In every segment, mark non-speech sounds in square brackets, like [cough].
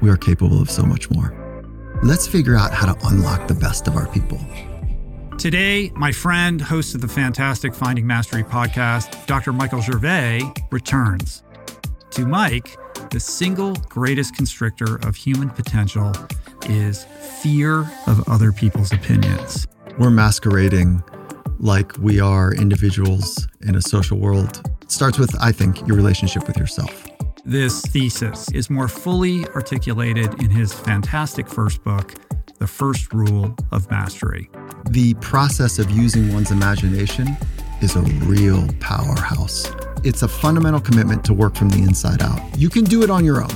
we are capable of so much more. Let's figure out how to unlock the best of our people. Today, my friend, host of the fantastic Finding Mastery podcast, Dr. Michael Gervais, returns. To Mike, the single greatest constrictor of human potential is fear of other people's opinions. We're masquerading like we are individuals in a social world. It starts with, I think, your relationship with yourself. This thesis is more fully articulated in his fantastic first book, The First Rule of Mastery. The process of using one's imagination is a real powerhouse. It's a fundamental commitment to work from the inside out. You can do it on your own.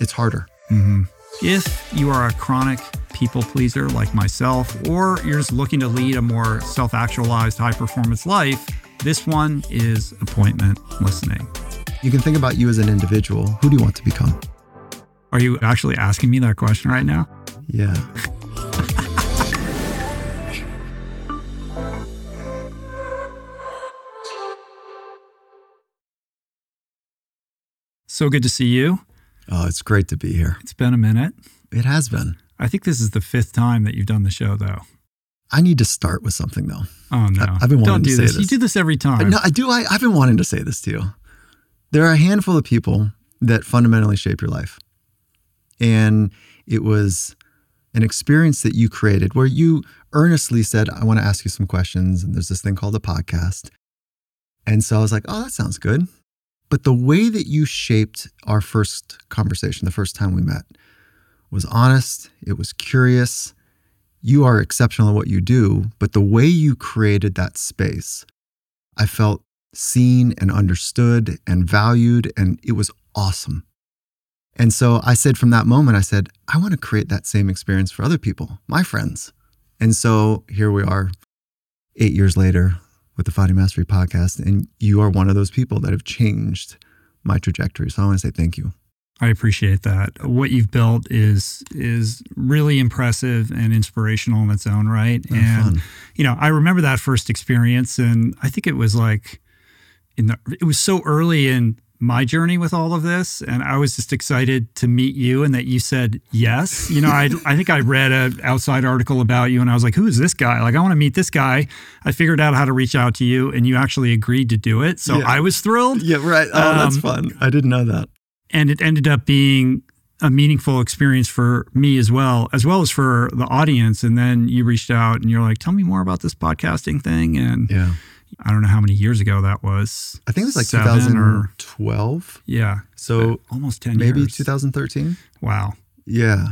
It's harder. Mm-hmm. If you are a chronic people pleaser like myself, or you're just looking to lead a more self actualized, high performance life, this one is appointment listening. You can think about you as an individual. Who do you want to become? Are you actually asking me that question right now? Yeah. so good to see you. Oh, it's great to be here. It's been a minute. It has been. I think this is the fifth time that you've done the show, though. I need to start with something, though. Oh no! I, have been wanting Don't do to say this. this. You do this every time. No, I do. I, I've been wanting to say this to you. There are a handful of people that fundamentally shape your life, and it was an experience that you created where you earnestly said, "I want to ask you some questions," and there's this thing called a podcast. And so I was like, "Oh, that sounds good." But the way that you shaped our first conversation, the first time we met, was honest. It was curious you are exceptional at what you do, but the way you created that space, I felt seen and understood and valued, and it was awesome. And so I said from that moment, I said, I want to create that same experience for other people, my friends. And so here we are, eight years later with the Finding Mastery podcast, and you are one of those people that have changed my trajectory. So I want to say thank you. I appreciate that. What you've built is is really impressive and inspirational in its own right. Oh, and fun. you know, I remember that first experience, and I think it was like in the it was so early in my journey with all of this, and I was just excited to meet you, and that you said yes. You know, I I think I read an outside article about you, and I was like, who is this guy? Like, I want to meet this guy. I figured out how to reach out to you, and you actually agreed to do it. So Yeah. I was thrilled. Yeah, right. Oh, that's Um, fun. I didn't know that. and it ended up being a meaningful experience for me as well, as well as for the audience. And then you reached out and you're like, "Tell me more about this podcasting thing." And Yeah. I don't know how many years ago that was. I think it was like Seven or 2012. yeah, So almost ten maybe years. 2013. Wow, Yeah.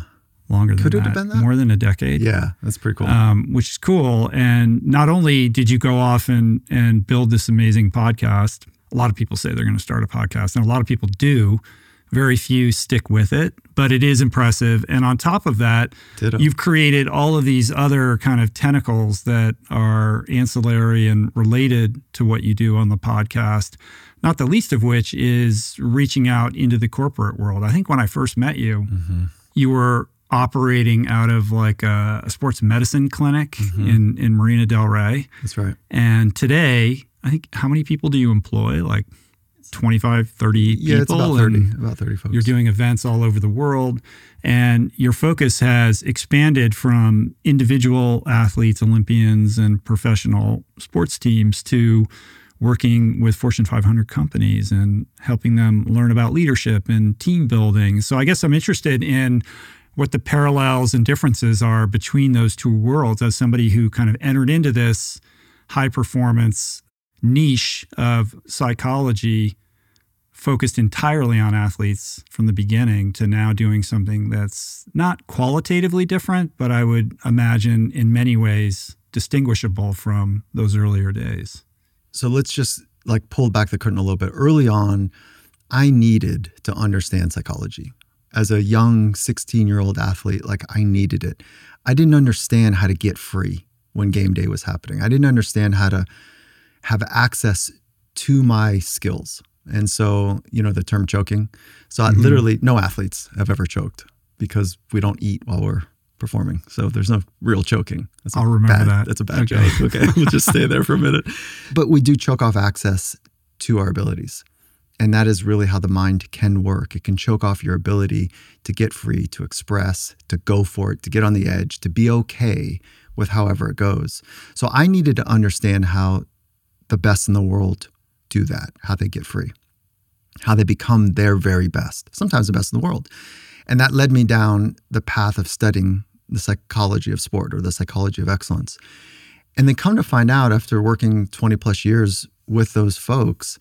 longer than Could it that. have been that? More than a decade. Yeah. That's pretty cool. um, which is cool. And not only did you go off and and build this amazing podcast, a lot of people say they're going to start a podcast, and a lot of people do. Very few stick with it, but it is impressive. And on top of that, Ditto. you've created all of these other kind of tentacles that are ancillary and related to what you do on the podcast. Not the least of which is reaching out into the corporate world. I think when I first met you, Mhm. you were operating out of like a, a sports medicine clinic Mhm. in, in Marina Del Rey. That's right. And today, I think, how many people do you employ? Like 25, 30 Yeah, it's people? about 30. And About 30 folks. You're doing events all over the world. And your focus has expanded from individual athletes, Olympians, and professional sports teams to working with Fortune 500 companies and helping them learn about leadership and team building. So I guess I'm interested in what the parallels and differences are between those two worlds as somebody who kind of entered into this high performance niche of psychology focused entirely on athletes from the beginning to now doing something that's not qualitatively different, but I would imagine in many ways distinguishable from those earlier days. So let's just like pull back the curtain a little bit. Early on, I needed to understand psychology. As a young 16 year old athlete, like I needed it. I didn't understand how to get free when game day was happening. I didn't understand how to have access to my skills. And so, you know, the term choking. So I Mhm. literally, no athletes have ever choked because we don't eat while we're performing. So there's no real choking. That's I'll remember bad- that. That's a bad Okay. joke. Okay. we'll just stay there for a minute. [laughs] But we do choke off access to our abilities. And that is really how the mind can work. It can choke off your ability to get free, to express, to go for it, to get on the edge, to be okay with however it goes. So I needed to understand how the best in the world do that, how they get free, how they become their very best, sometimes the best in the world. And that led me down the path of studying the psychology of sport or the psychology of excellence. And then come to find out after working 20 plus years with those folks,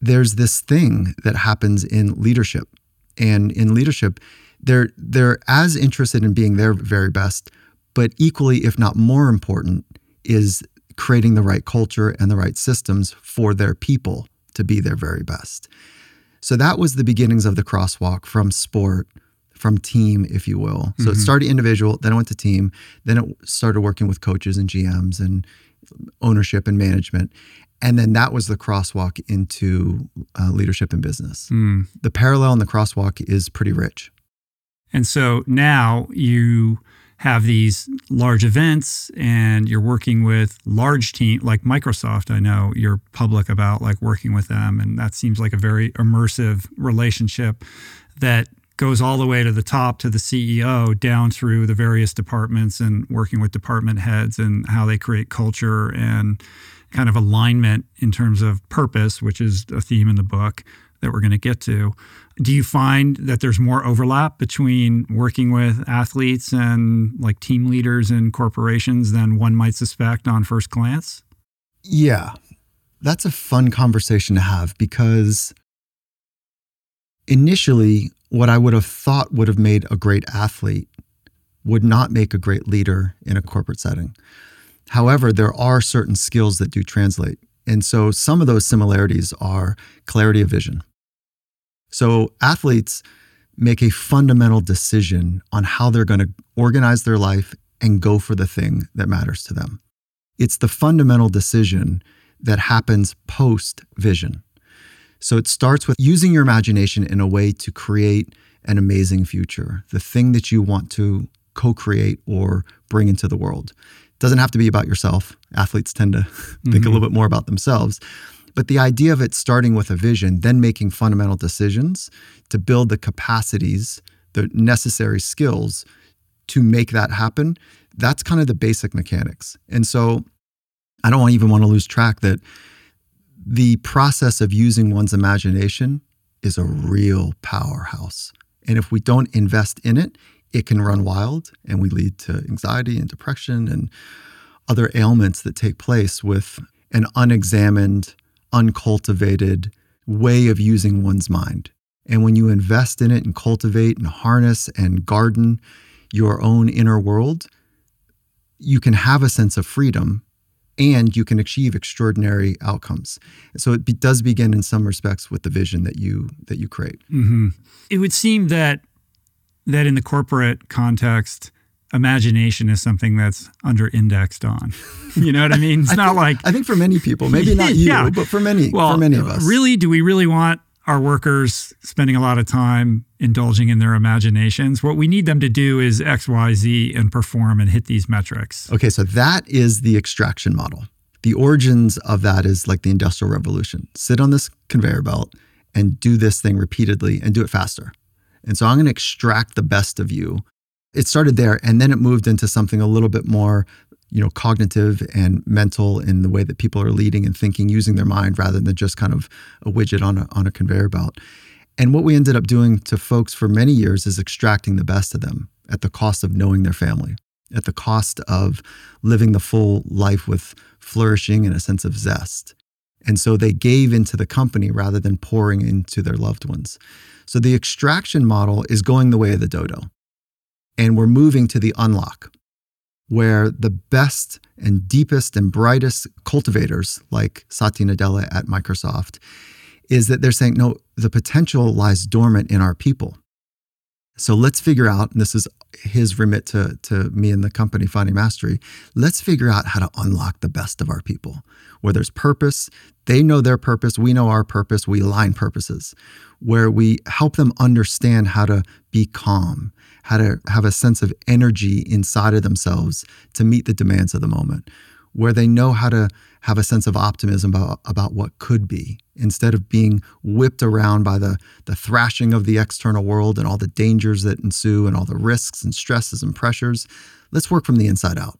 there's this thing that happens in leadership. And in leadership, they're they're as interested in being their very best, but equally, if not more important, is creating the right culture and the right systems for their people to be their very best. So that was the beginnings of the crosswalk from sport, from team, if you will. So mm-hmm. it started individual, then I went to team, then it started working with coaches and GMs and ownership and management. And then that was the crosswalk into uh, leadership and business. Mm. The parallel in the crosswalk is pretty rich. And so now you have these large events and you're working with large team like Microsoft. I know you're public about like working with them and that seems like a very immersive relationship that goes all the way to the top to the CEO down through the various departments and working with department heads and how they create culture and kind of alignment in terms of purpose, which is a theme in the book that we're going to get to. Do you find that there's more overlap between working with athletes and like team leaders in corporations than one might suspect on first glance? Yeah. That's a fun conversation to have because initially, what I would have thought would have made a great athlete would not make a great leader in a corporate setting. However, there are certain skills that do translate. And so some of those similarities are clarity of vision. So athletes make a fundamental decision on how they're going to organize their life and go for the thing that matters to them. It's the fundamental decision that happens post vision. So it starts with using your imagination in a way to create an amazing future, the thing that you want to co create or bring into the world. It doesn't have to be about yourself. Athletes tend to mm-hmm. [laughs] think a little bit more about themselves, but the idea of it starting with a vision, then making fundamental decisions to build the capacities, the necessary skills to make that happen, that's kind of the basic mechanics. And so I don't even want to lose track that the process of using one's imagination is a real powerhouse. And if we don't invest in it, it can run wild and we lead to anxiety and depression and other ailments that take place with an unexamined uncultivated way of using one's mind. And when you invest in it and cultivate and harness and garden your own inner world, you can have a sense of freedom and you can achieve extraordinary outcomes. So it be, does begin in some respects with the vision that you that you create. Mm-hmm. It would seem that that in the corporate context, imagination is something that's under indexed on. [laughs] You know what I mean? It's I not think, like I think for many people, maybe not [laughs] you, yeah. but for many, well, for many of us. Really, do we really want our workers spending a lot of time indulging in their imaginations? What we need them to do is X, Y, Z and perform and hit these metrics. Okay, so that is the extraction model. The origins of that is like the Industrial Revolution. Sit on this conveyor belt and do this thing repeatedly and do it faster. And so I'm going to extract the best of you it started there and then it moved into something a little bit more you know cognitive and mental in the way that people are leading and thinking using their mind rather than just kind of a widget on a, on a conveyor belt. And what we ended up doing to folks for many years is extracting the best of them at the cost of knowing their family at the cost of living the full life with flourishing and a sense of zest. And so they gave into the company rather than pouring into their loved ones. So the extraction model is going the way of the dodo and we're moving to the unlock, where the best and deepest and brightest cultivators, like Satya Nadella at Microsoft, is that they're saying, no, the potential lies dormant in our people. So let's figure out, and this is his remit to, to me and the company, Finding Mastery, let's figure out how to unlock the best of our people. Where there's purpose, they know their purpose, we know our purpose, we align purposes. Where we help them understand how to be calm, how to have a sense of energy inside of themselves to meet the demands of the moment. where they know how to have a sense of optimism about, about what could be instead of being whipped around by the, the thrashing of the external world and all the dangers that ensue and all the risks and stresses and pressures. Let's work from the inside out.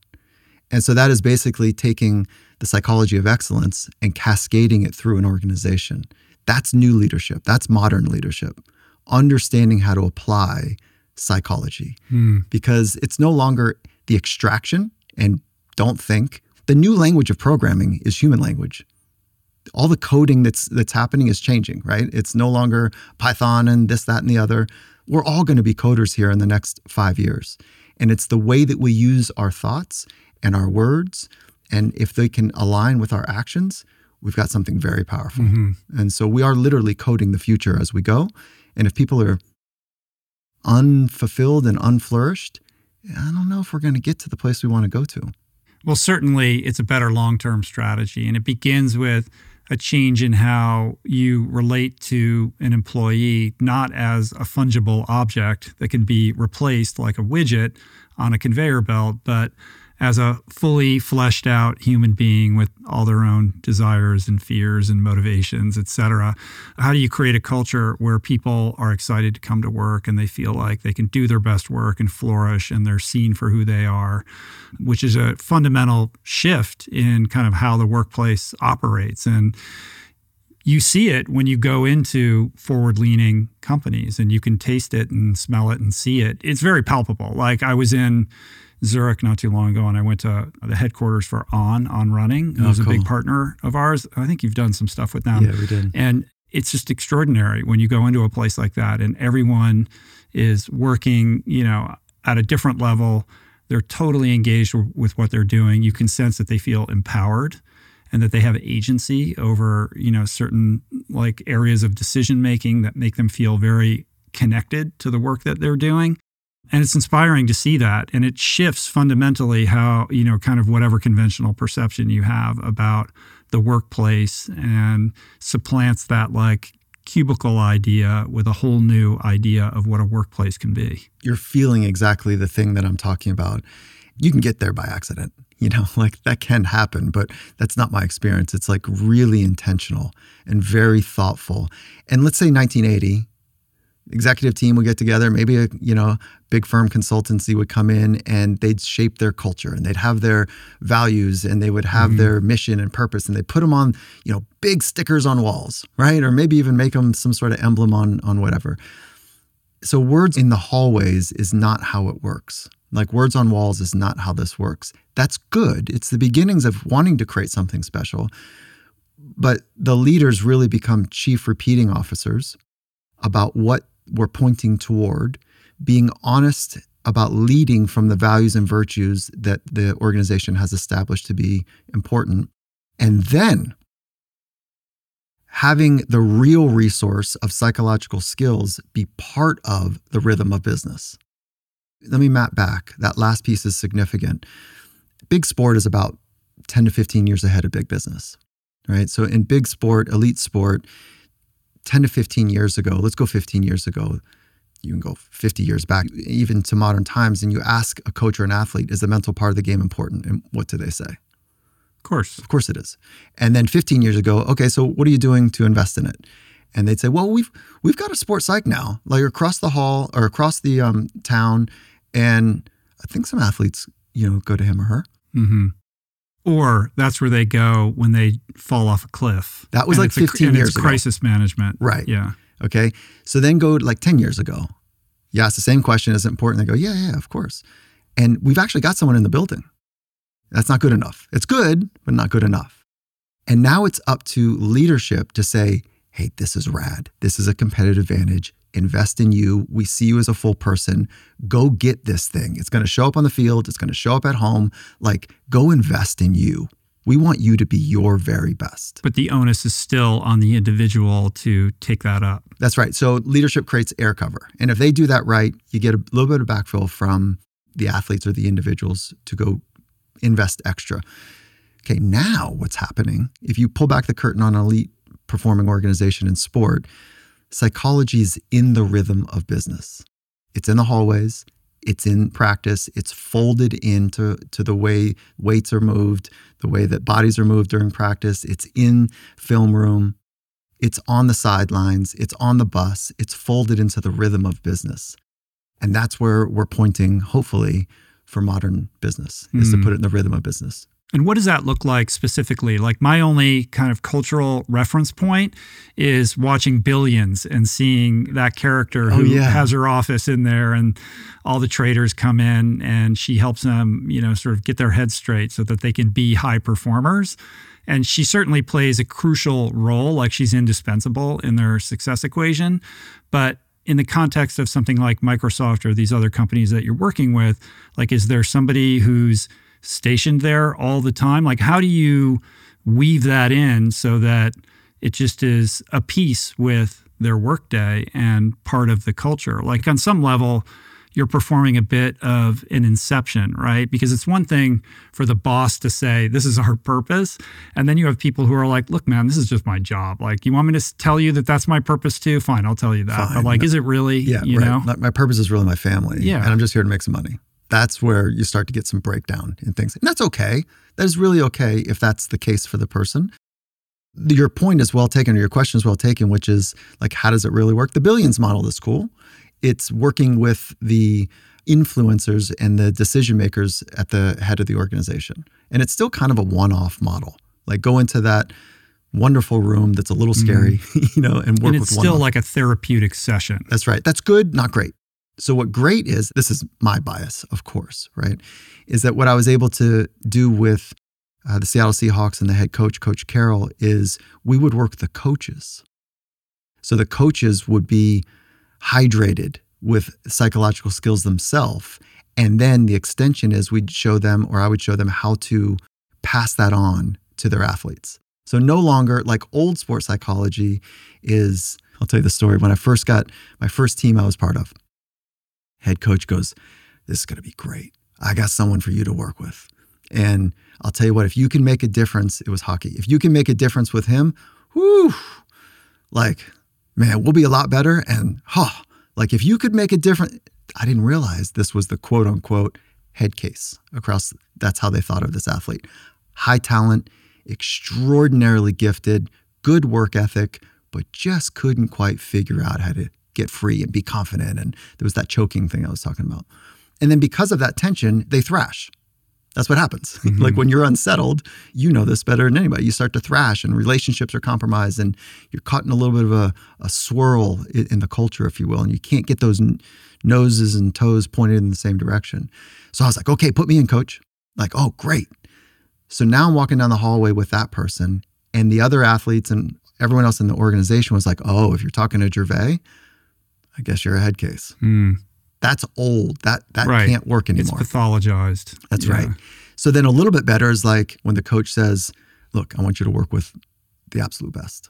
And so that is basically taking the psychology of excellence and cascading it through an organization. That's new leadership. That's modern leadership. Understanding how to apply psychology Hmm. because it's no longer the extraction and don't think. The new language of programming is human language. All the coding that's that's happening is changing, right? It's no longer Python and this, that, and the other. We're all going to be coders here in the next five years. And it's the way that we use our thoughts and our words. And if they can align with our actions, we've got something very powerful. Mhm. And so we are literally coding the future as we go. And if people are unfulfilled and unflourished, I don't know if we're going to get to the place we want to go to. Well, certainly it's a better long term strategy. And it begins with a change in how you relate to an employee, not as a fungible object that can be replaced like a widget on a conveyor belt, but as a fully fleshed out human being with all their own desires and fears and motivations, et cetera. How do you create a culture where people are excited to come to work and they feel like they can do their best work and flourish and they're seen for who they are, which is a fundamental shift in kind of how the workplace operates. And you see it when you go into forward leaning companies and you can taste it and smell it and see it. It's very palpable. Like I was in Zurich not too long ago and I went to the headquarters for On, On Running, who's Oh, a big partner of ours. I think you've done some stuff with them. Yeah, we did. And it's just extraordinary when you go into a place like that and everyone is working, you know, at a different level. They're totally engaged with what they're doing. You can sense that they feel empowered and that they have agency over, you know, certain like areas of decision making that make them feel very connected to the work that they're doing. And it's inspiring to see that. And it shifts fundamentally how, you know, kind of whatever conventional perception you have about the workplace and supplants that like cubicle idea with a whole new idea of what a workplace can be. You're feeling exactly the thing that I'm talking about. You can get there by accident, you know, [laughs] like that can happen, but that's not my experience. It's like really intentional and very thoughtful. And let's say 1980, executive team would get together, maybe a, you know, big firm consultancy would come in and they'd shape their culture and they'd have their values and they would have Mhm. their mission and purpose and they put them on, you know, big stickers on walls, right? Or maybe even make them some sort of emblem on on whatever. So words in the hallways is not how it works. Like words on walls is not how this works. That's good. It's the beginnings of wanting to create something special. But the leaders really become chief repeating officers about what we're pointing toward, being honest about leading from the values and virtues that the organization has established to be important. And then having the real resource of psychological skills be part of the rhythm of business. Let me map back. That last piece is significant. Big sport is about 10 to 15 years ahead of big business, right? So in big sport, elite sport, 10 to 15 years ago, let's go 15 years ago, you can go 50 years back, even to modern times, and you ask a coach or an athlete, is the mental part of the game important? And what do they say? Of course. Of course it is. And then 15 years ago, okay, so what are you doing to invest in it? And they'd say, well, we've we've got a sports psych now, like across the hall or across the um, town, and I think some athletes, you know, go to him or her. hmm Or that's where they go when they fall off a cliff. That was And like it's a- 15 and years it's ago. crisis management. Right. Yeah. Okay. So then go like 10 years ago. You ask the same question, is it important? They go, yeah, yeah, of course. And we've actually got someone in the building. That's not good enough. It's good, but not good enough. And now it's up to leadership to say, hey, this is rad. This is a competitive advantage. Invest in you. We see you as a full person. Go get this thing. It's going to show up on the field, it's going to show up at home. Like, go invest in you. We want you to be your very best. But the onus is still on the individual to take that up. That's right. So leadership creates air cover. And if they do that right, you get a little bit of backfill from the athletes or the individuals to go invest extra. Okay, now what's happening? If you pull back the curtain on an elite performing organization in sport, psychology is in the rhythm of business. It's in the hallways, It's in practice. It's folded into to the way weights are moved, the way that bodies are moved during practice. It's in film room. It's on the sidelines. It's on the bus. It's folded into the rhythm of business. And that's where we're pointing, hopefully, for modern business, is to Mm. put it in the rhythm of business. And what does that look like specifically? Like my only kind of cultural reference point is watching Billions and seeing that character Oh, who yeah. has her office in there and all the traders come in and she helps them, you know, sort of get their heads straight so that they can be high performers. And she certainly plays a crucial role, like she's indispensable in their success equation. But in the context of something like Microsoft or these other companies that you're working with, like, is there somebody who's stationed there all the time? Like, how do you weave that in so that it just is a piece with their workday and part of the culture? Like, on some level, you're performing a bit of an inception, right? Because it's one thing for the boss to say, this is our purpose. And then you have people who are like, look, man, this is just my job. Like, you want me to tell you that that's my purpose too? Fine, I'll tell you that. Fine. But like, is it really, Yeah, you right. know? My purpose is really my family. Yeah. And I'm just here to make some money. That's where you start to get some breakdown in things. And that's okay. That is really okay if that's the case for the person. Your point is well taken, or your question is well taken, which is like, how does it really work? The billions model is cool. It's working with the influencers and the decision makers at the head of the organization. And it's still kind of a one off model. Like, go into that wonderful room that's a little mm-hmm. scary, [laughs] you know, and work and it's still like a therapeutic session. that's right. That's good, not great. So, what great is, this is my bias, of course, right? Is that what I was able to do with uh, the Seattle Seahawks and the head coach, Coach Carroll, is we would work the coaches. So, the coaches would be hydrated with psychological skills themselves. And then the extension is we'd show them, or I would show them how to pass that on to their athletes. So, no longer like old sports psychology is, I'll tell you the story. When I first got my first team I was part of, head coach goes, This is going to be great. I got someone for you to work with. And I'll tell you what, if you can make a difference, it was hockey. If you can make a difference with him, whoo, like, man, we'll be a lot better. And, huh, like if you could make a difference, I didn't realize this was the quote unquote head case across. That's how they thought of this athlete. High talent, extraordinarily gifted, good work ethic, but just couldn't quite figure out how to get free and be confident. And there was that choking thing I was talking about. And then because of that tension, they thrash. That's what happens. [laughs] Mm-hmm. like when you're unsettled, you know this better than anybody. You start to thrash and relationships are compromised and you're caught in a little bit of a, a swirl i- in the culture, if you will, and you can't get those n- noses and toes pointed in the same direction. So I was like, okay, put me in, coach. Like, oh, great. So now I'm walking down the hallway with that person, and the other athletes and everyone else in the organization was like, oh, if you're talking to Gervais, I guess you're a head case. Hmm. That's old. That that Right. can't work anymore. It's pathologized. That's Yeah. right. So then a little bit better is like when the coach says, Look, I want you to work with the absolute best.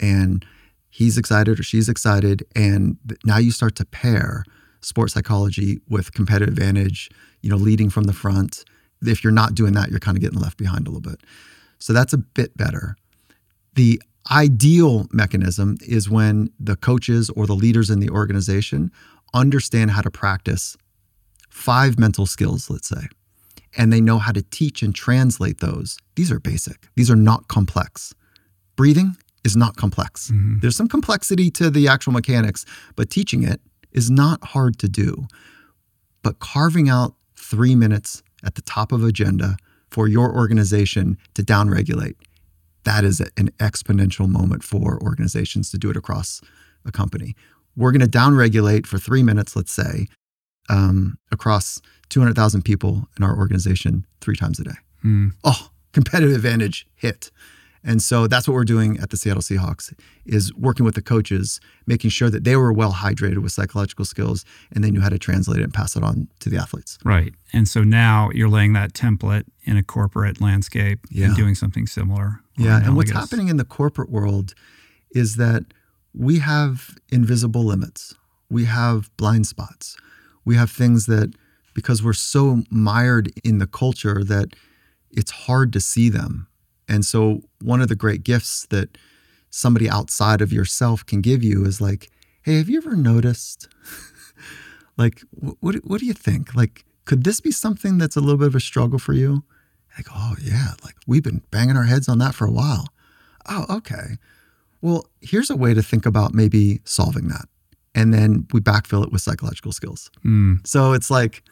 And he's excited or she's excited. And now you start to pair sports psychology with competitive advantage, you know, leading from the front. If you're not doing that, you're kind of getting left behind a little bit. So that's a bit better. The ideal mechanism is when the coaches or the leaders in the organization understand how to practice five mental skills, let's say, and they know how to teach and translate those. These are basic, these are not complex. Breathing is not complex. Mm-hmm. There's some complexity to the actual mechanics, but teaching it is not hard to do. But carving out three minutes at the top of agenda for your organization to downregulate, that is an exponential moment for organizations to do it across a company. We're going to downregulate for three minutes, let's say, um, across 200,000 people in our organization three times a day. Hmm. Oh, competitive advantage hit. And so that's what we're doing at the Seattle Seahawks is working with the coaches, making sure that they were well hydrated with psychological skills and they knew how to translate it and pass it on to the athletes. Right. And so now you're laying that template in a corporate landscape Yeah. and doing something similar. Yeah, and what's happening in the corporate world is that we have invisible limits. We have blind spots. We have things that because we're so mired in the culture that it's hard to see them. And so one of the great gifts that somebody outside of yourself can give you is like, hey, have you ever noticed [laughs] Like, wh- what what do you think? Like, could this be something that's a little bit of a struggle for you? Like, oh yeah, like we've been banging our heads on that for a while. Oh, okay. Well, here's a way to think about maybe solving that. And then we backfill it with psychological skills. Mm. So it's like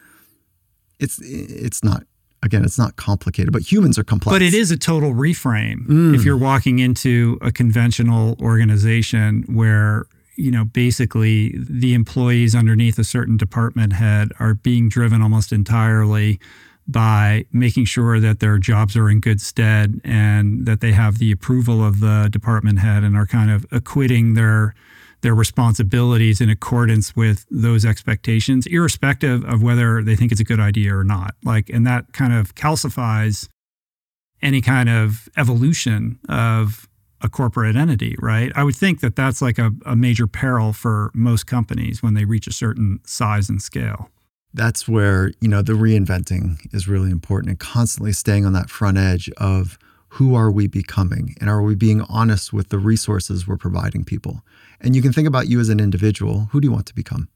it's it's not again, it's not complicated, but humans are complex. But it is a total reframe Mm. if you're walking into a conventional organization where you know basically the employees underneath a certain department head are being driven almost entirely by making sure that their jobs are in good stead and that they have the approval of the department head and are kind of acquitting their their responsibilities in accordance with those expectations, irrespective of whether they think it's a good idea or not. Like, and that kind of calcifies any kind of evolution of a corporate entity, right? I would think that that's like a, a major peril for most companies when they reach a certain size and scale. that's where you know the reinventing is really important and constantly staying on that front edge of who are we becoming? And are we being honest with the resources we're providing people? And you can think about you as an individual. Who do you want to become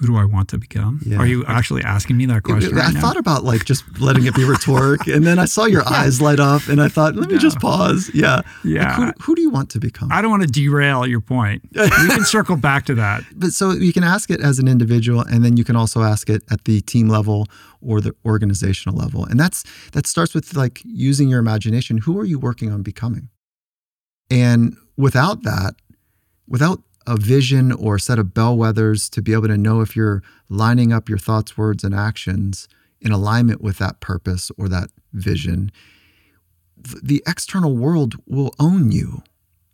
Who do I want to become? Yeah. Are you actually asking me that question? I right now? thought about like just letting it be rhetoric, and then I saw your [laughs] eyes light up, and I thought, let me No. just pause. Yeah, Like, Yeah. who, who do you want to become? I don't want to derail your point. We can [laughs] circle back to that. but so you can ask it as an individual, and then you can also ask it at the team level or the organizational level, and that's that starts with like using your imagination. Who are you working on becoming? And without that, without a vision or a set of bellwethers to be able to know if you're lining up your thoughts, words, and actions in alignment with that purpose or that vision, the external world will own you.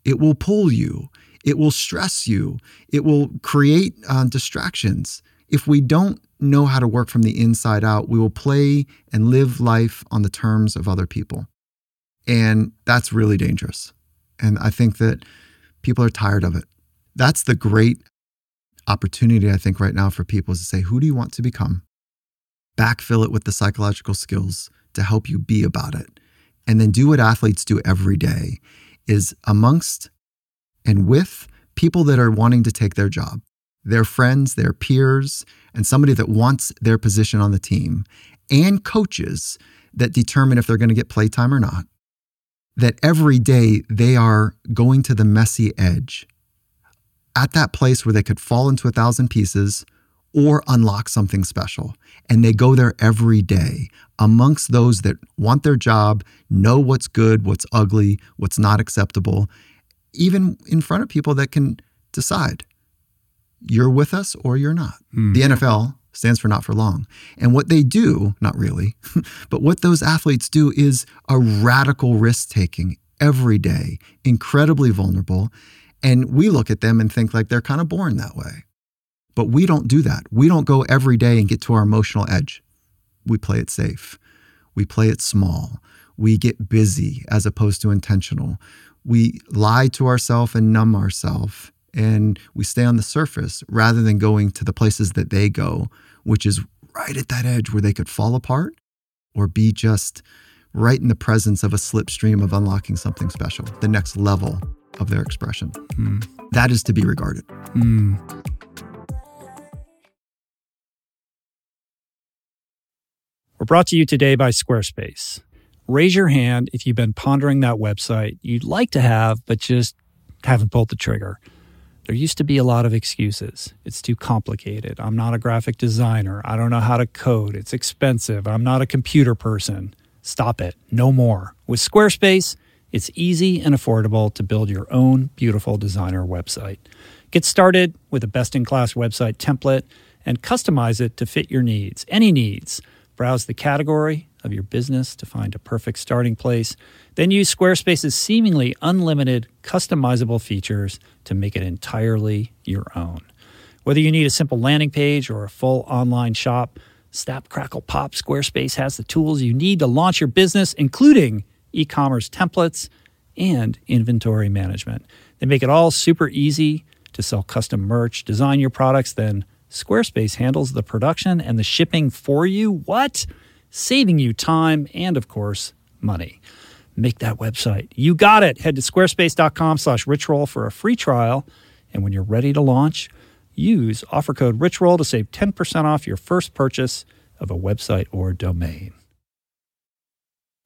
It will pull you. It will stress you. It will create uh, distractions. If we don't know how to work from the inside out, we will play and live life on the terms of other people. And that's really dangerous. And I think that people are tired of it. That's the great opportunity, I think, right now for people is to say, who do you want to become? Backfill it with the psychological skills to help you be about it. And then do what athletes do every day is amongst and with people that are wanting to take their job, their friends, their peers, and somebody that wants their position on the team, and coaches that determine if they're going to get playtime or not. That every day they are going to the messy edge at that place where they could fall into a thousand pieces or unlock something special. And they go there every day amongst those that want their job, know what's good, what's ugly, what's not acceptable, even in front of people that can decide you're with us or you're not. Hmm. The NFL stands for not for long. And what they do, not really, [laughs] but what those athletes do is a radical risk taking every day, incredibly vulnerable. And we look at them and think like they're kind of born that way. But we don't do that. We don't go every day and get to our emotional edge. We play it safe. We play it small. We get busy as opposed to intentional. We lie to ourselves and numb ourselves. And we stay on the surface rather than going to the places that they go, which is right at that edge where they could fall apart or be just right in the presence of a slipstream of unlocking something special, the next level of their expression. That is to be regarded. Mm. We're brought to you today by Squarespace. Raise your hand if you've been pondering that website you'd like to have, but just haven't pulled the trigger. There used to be a lot of excuses. It's too complicated. I'm not a graphic designer. I don't know how to code. It's expensive. I'm not a computer person. Stop it. No more. With Squarespace, it's easy and affordable to build your own beautiful designer website. Get started with a best in class website template and customize it to fit your needs, any needs. Browse the category of your business to find a perfect starting place. Then use Squarespace's seemingly unlimited customizable features to make it entirely your own. Whether you need a simple landing page or a full online shop, Snap, Crackle, Pop, Squarespace has the tools you need to launch your business, including e commerce templates and inventory management. They make it all super easy to sell custom merch, design your products, then Squarespace handles the production and the shipping for you. What? Saving you time and, of course, money. Make that website. You got it. Head to squarespace.com slash richroll for a free trial. And when you're ready to launch, use offer code RichRoll to save 10% off your first purchase of a website or domain.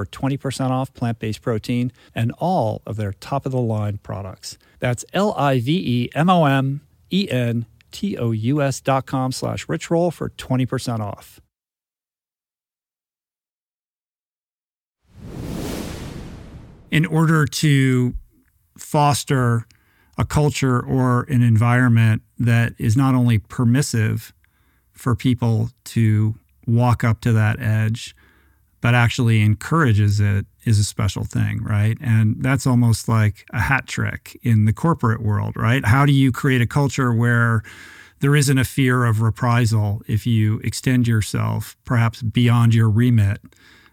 for 20% off plant based protein and all of their top of the line products. That's L I V E M O M E N T O U S dot com slash rich roll for 20% off. In order to foster a culture or an environment that is not only permissive for people to walk up to that edge, but actually encourages it is a special thing, right? And that's almost like a hat trick in the corporate world, right? How do you create a culture where there isn't a fear of reprisal if you extend yourself perhaps beyond your remit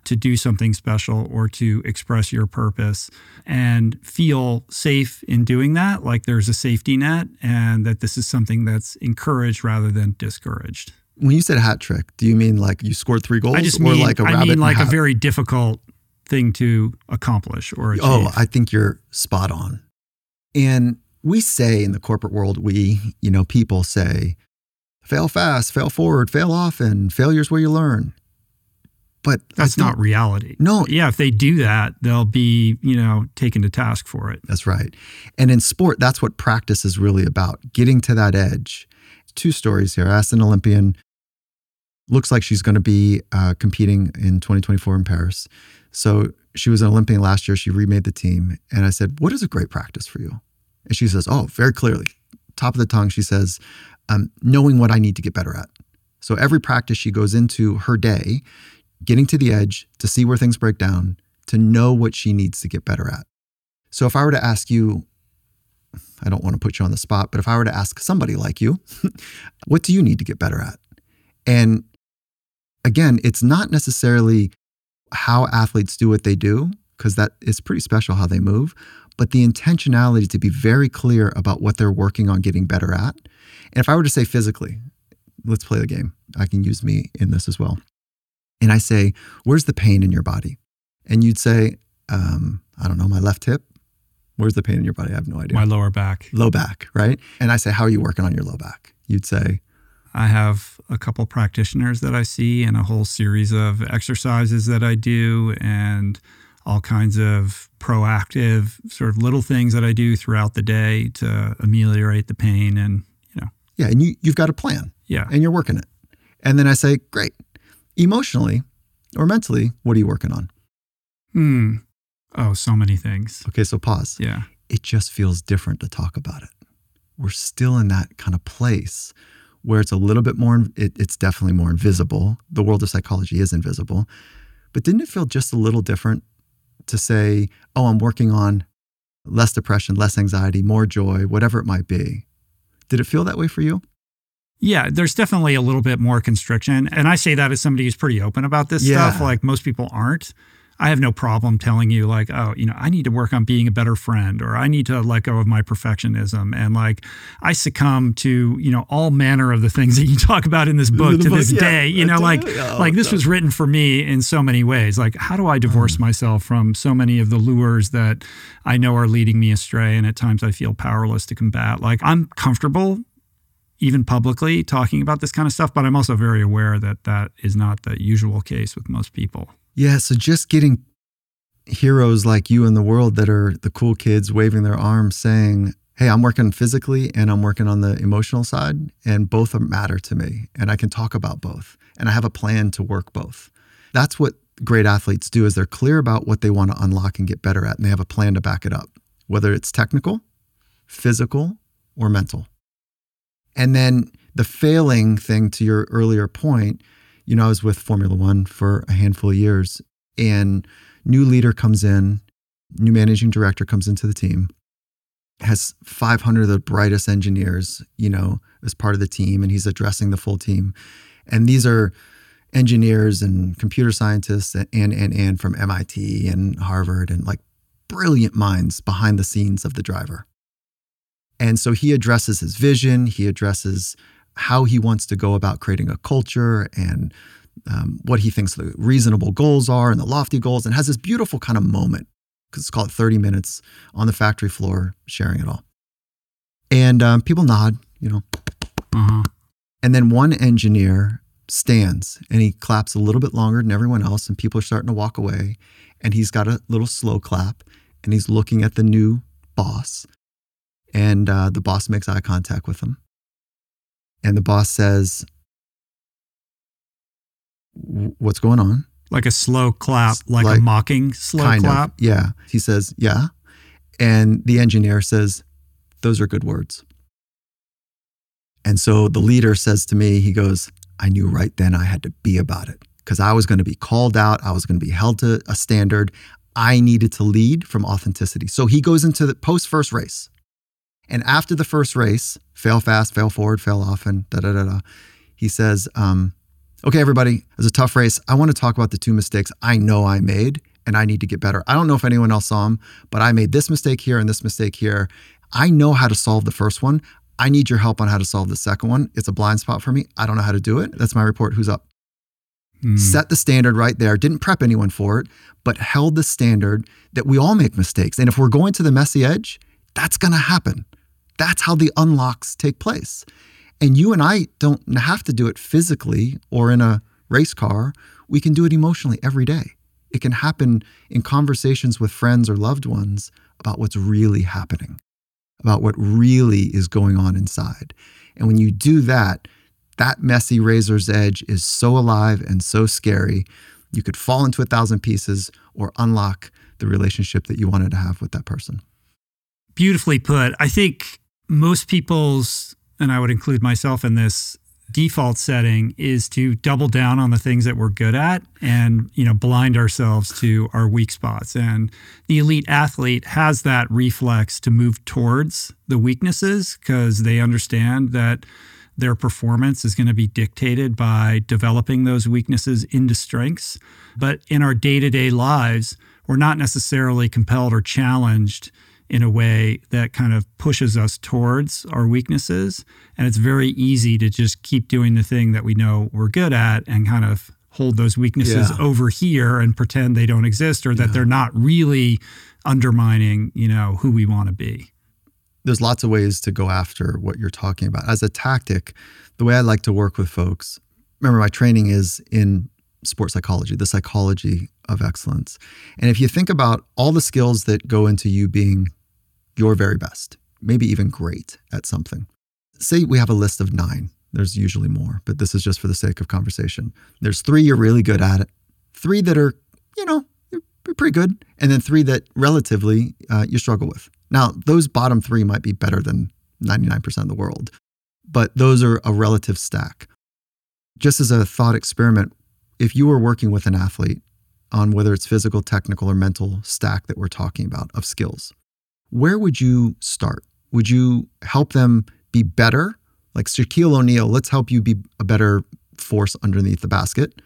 to do something special or to express your purpose and feel safe in doing that, like there's a safety net and that this is something that's encouraged rather than discouraged. When you said hat trick, do you mean like you scored three goals, I just or mean, like a I mean like a very difficult thing to accomplish or achieve. Oh, I think you're spot on. And we say in the corporate world, we, you know, people say, fail fast, fail forward, fail often, failure's where you learn. But That's think- not reality. No. Yeah, if they do that, they'll be, you know, taken to task for it. That's right. And in sport, that's what practice is really about getting to that edge. Two stories here. I asked an Olympian, looks like she's going to be uh, competing in 2024 in Paris. So she was an Olympian last year. She remade the team. And I said, What is a great practice for you? And she says, Oh, very clearly, top of the tongue, she says, um, knowing what I need to get better at. So every practice she goes into her day, getting to the edge to see where things break down, to know what she needs to get better at. So if I were to ask you, I don't want to put you on the spot, but if I were to ask somebody like you, [laughs] what do you need to get better at? And again, it's not necessarily how athletes do what they do, because that is pretty special how they move, but the intentionality to be very clear about what they're working on getting better at. And if I were to say physically, let's play the game. I can use me in this as well. And I say, where's the pain in your body? And you'd say, um, I don't know, my left hip. Where's the pain in your body? I have no idea. My lower back. low back, right? And I say, how are you working on your low back? You'd say, I have a couple practitioners that I see and a whole series of exercises that I do and all kinds of proactive sort of little things that I do throughout the day to ameliorate the pain and, you know, yeah, and you, you've got a plan yeah. and you're working it. And then I say, great. Emotionally or mentally, what are you working on? Hmm. Oh, so many things. Okay, so pause. Yeah. It just feels different to talk about it. We're still in that kind of place where it's a little bit more, it, it's definitely more invisible. The world of psychology is invisible. But didn't it feel just a little different to say, oh, I'm working on less depression, less anxiety, more joy, whatever it might be? Did it feel that way for you? Yeah, there's definitely a little bit more constriction. And I say that as somebody who's pretty open about this Yeah. stuff. Like most people aren't. I have no problem telling you, like, oh, you know, I need to work on being a better friend or I need to let go of my perfectionism. And like, I succumb to, you know, all manner of the things that you [laughs] talk about in this book to this yeah, day. You know, like, oh, like this was written for me in so many ways. Like, how do I divorce mm. myself from so many of the lures that I know are leading me astray? And at times I feel powerless to combat. Like, I'm comfortable even publicly talking about this kind of stuff, but I'm also very aware that that is not the usual case with most people. Yeah. So just getting heroes like you in the world that are the cool kids waving their arms saying, Hey, I'm working physically and I'm working on the emotional side, and both matter to me. And I can talk about both. And I have a plan to work both. That's what great athletes do is they're clear about what they want to unlock and get better at, and they have a plan to back it up, whether it's technical, physical, or mental. And then the failing thing to your earlier point, you know, I was with Formula One for a handful of years, and new leader comes in, new managing director comes into the team, has 500 of the brightest engineers, you know, as part of the team, and he's addressing the full team. And these are engineers and computer scientists and and and from MIT and Harvard and like brilliant minds behind the scenes of the driver. And so he addresses his vision, he addresses how he wants to go about creating a culture and um, what he thinks the reasonable goals are and the lofty goals, and has this beautiful kind of moment because it's called 30 minutes on the factory floor sharing it all. And um, people nod, you know. Uh-huh. And then one engineer stands and he claps a little bit longer than everyone else, and people are starting to walk away. And he's got a little slow clap and he's looking at the new boss. And uh, the boss makes eye contact with him. And the boss says, What's going on? Like a slow clap, like, like a mocking slow clap? Of, yeah. He says, Yeah. And the engineer says, Those are good words. And so the leader says to me, He goes, I knew right then I had to be about it because I was going to be called out. I was going to be held to a standard. I needed to lead from authenticity. So he goes into the post first race. And after the first race, fail fast, fail forward, fail often, da da da da, he says, um, Okay, everybody, it was a tough race. I want to talk about the two mistakes I know I made and I need to get better. I don't know if anyone else saw them, but I made this mistake here and this mistake here. I know how to solve the first one. I need your help on how to solve the second one. It's a blind spot for me. I don't know how to do it. That's my report. Who's up? Mm. Set the standard right there. Didn't prep anyone for it, but held the standard that we all make mistakes. And if we're going to the messy edge, that's going to happen. That's how the unlocks take place. And you and I don't have to do it physically or in a race car. We can do it emotionally every day. It can happen in conversations with friends or loved ones about what's really happening, about what really is going on inside. And when you do that, that messy razor's edge is so alive and so scary. You could fall into a thousand pieces or unlock the relationship that you wanted to have with that person. Beautifully put. I think most people's, and I would include myself in this, default setting is to double down on the things that we're good at and you know blind ourselves to our weak spots. And the elite athlete has that reflex to move towards the weaknesses because they understand that their performance is going to be dictated by developing those weaknesses into strengths. But in our day-to-day lives we're not necessarily compelled or challenged in a way that kind of pushes us towards our weaknesses. And it's very easy to just keep doing the thing that we know we're good at and kind of hold those weaknesses yeah. over here and pretend they don't exist or that yeah. they're not really undermining, you know, who we want to be. There's lots of ways to go after what you're talking about. As a tactic, the way I like to work with folks, remember my training is in sports psychology, the psychology of excellence. And if you think about all the skills that go into you being your very best, maybe even great at something. Say we have a list of nine. There's usually more, but this is just for the sake of conversation. There's three you're really good at it, three that are, you know, pretty good, and then three that relatively uh, you struggle with. Now, those bottom three might be better than 99% of the world, but those are a relative stack. Just as a thought experiment, if you were working with an athlete on whether it's physical, technical, or mental stack that we're talking about of skills, where would you start? Would you help them be better? Like Shaquille O'Neal, let's help you be a better force underneath the basket.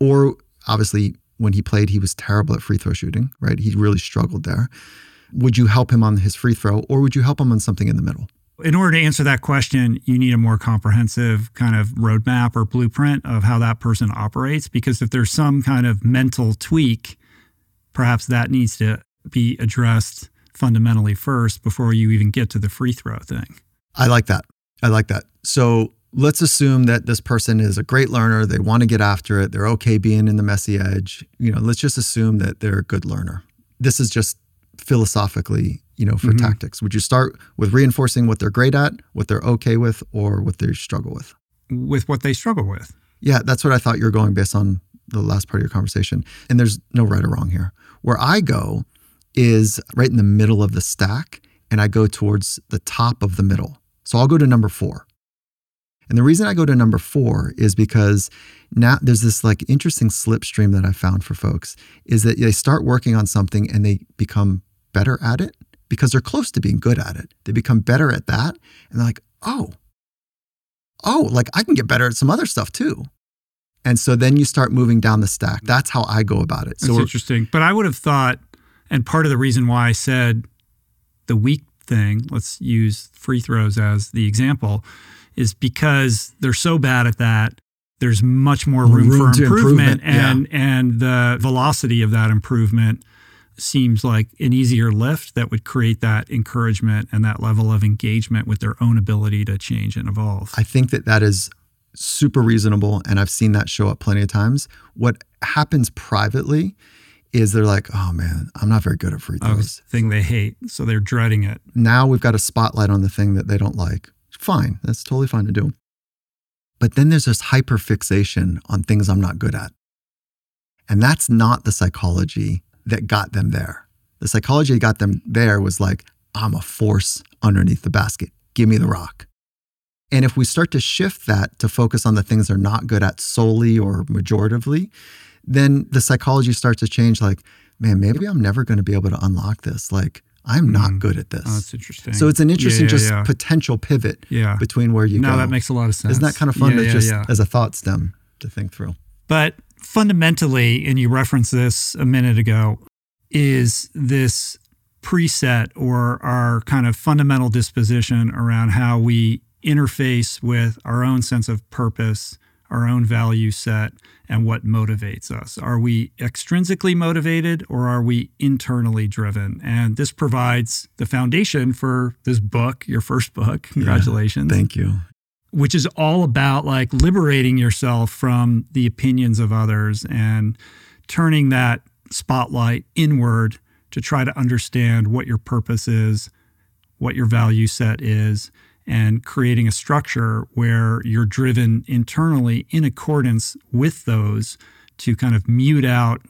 Or obviously, when he played, he was terrible at free throw shooting, right? He really struggled there. Would you help him on his free throw or would you help him on something in the middle? In order to answer that question, you need a more comprehensive kind of roadmap or blueprint of how that person operates. Because if there's some kind of mental tweak, perhaps that needs to be addressed fundamentally first before you even get to the free throw thing. I like that. I like that. So let's assume that this person is a great learner. They want to get after it. They're okay being in the messy edge. You know, let's just assume that they're a good learner. This is just philosophically, you know, for mm-hmm. tactics. Would you start with reinforcing what they're great at, what they're okay with, or what they struggle with? With what they struggle with. Yeah, that's what I thought you were going based on the last part of your conversation. And there's no right or wrong here. Where I go is right in the middle of the stack, and I go towards the top of the middle. So I'll go to number four. And the reason I go to number four is because now there's this like interesting slipstream that I found for folks is that they start working on something and they become better at it because they're close to being good at it. They become better at that and they're like, oh, oh, like I can get better at some other stuff too. And so then you start moving down the stack. That's how I go about it. So That's interesting. But I would have thought, and part of the reason why I said the weak thing, let's use free throws as the example, is because they're so bad at that. There's much more room, room for improvement, improvement, and yeah. and the velocity of that improvement seems like an easier lift that would create that encouragement and that level of engagement with their own ability to change and evolve. I think that that is super reasonable and I've seen that show up plenty of times. What happens privately is they're like, "Oh man, I'm not very good at free throws." Oh, thing they hate, so they're dreading it. Now we've got a spotlight on the thing that they don't like. Fine. That's totally fine to do. But then there's this hyper fixation on things I'm not good at. And that's not the psychology that got them there. The psychology that got them there was like, I'm a force underneath the basket. Give me the rock. And if we start to shift that to focus on the things they're not good at solely or majoritively, then the psychology starts to change like, man, maybe I'm never going to be able to unlock this. Like, I'm not mm. good at this. Oh, that's interesting. So it's an interesting yeah, yeah, just yeah. potential pivot yeah. between where you no, go. No, that makes a lot of sense. Isn't that kind of fun to just as a thought stem to think through? But fundamentally, and you referenced this a minute ago, is this preset or our kind of fundamental disposition around how we interface with our own sense of purpose, our own value set, and what motivates us. Are we extrinsically motivated or are we internally driven? And this provides the foundation for this book, your first book. Congratulations. Yeah, thank you. Which is all about like liberating yourself from the opinions of others and turning that spotlight inward to try to understand what your purpose is, what your value set is, and creating a structure where you're driven internally in accordance with those to kind of mute out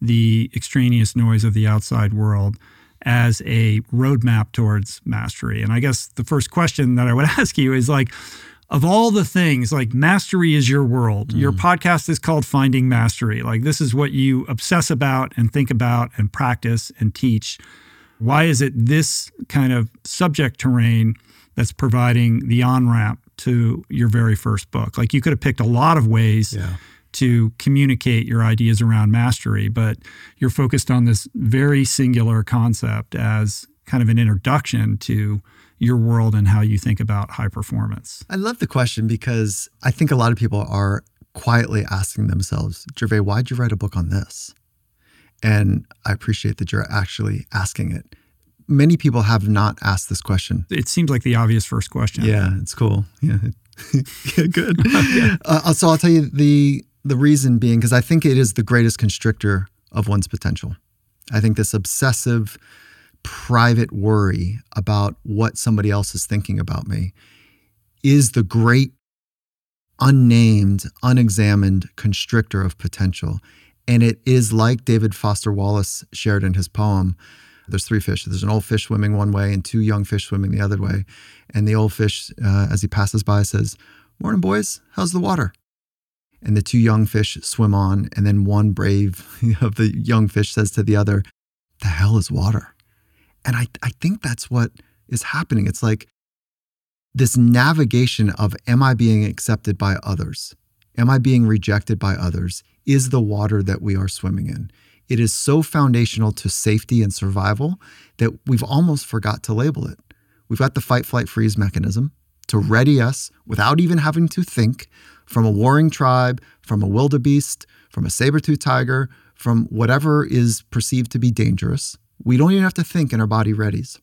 the extraneous noise of the outside world as a roadmap towards mastery. And I guess the first question that I would [laughs] ask you is like, of all the things, like mastery is your world. Mm. Your podcast is called Finding Mastery. Like, this is what you obsess about and think about and practice and teach. Why is it this kind of subject terrain that's providing the on ramp to your very first book. Like you could have picked a lot of ways yeah. to communicate your ideas around mastery, but you're focused on this very singular concept as kind of an introduction to your world and how you think about high performance. I love the question because I think a lot of people are quietly asking themselves, Gervais, why'd you write a book on this? And I appreciate that you're actually asking it many people have not asked this question. It seems like the obvious first question. Yeah, it's cool. Yeah, [laughs] yeah good. [laughs] yeah. Uh, so I'll tell you the the reason being because I think it is the greatest constrictor of one's potential. I think this obsessive private worry about what somebody else is thinking about me is the great unnamed, unexamined constrictor of potential. And it is like David Foster Wallace shared in his poem there's three fish. There's an old fish swimming one way and two young fish swimming the other way. And the old fish, uh, as he passes by, says, Morning, boys. How's the water? And the two young fish swim on. And then one brave [laughs] of the young fish says to the other, The hell is water? And I, I think that's what is happening. It's like this navigation of, Am I being accepted by others? Am I being rejected by others? Is the water that we are swimming in? It is so foundational to safety and survival that we've almost forgot to label it. We've got the fight, flight, freeze mechanism to ready us without even having to think from a warring tribe, from a wildebeest, from a saber-toothed tiger, from whatever is perceived to be dangerous. We don't even have to think and our body readies.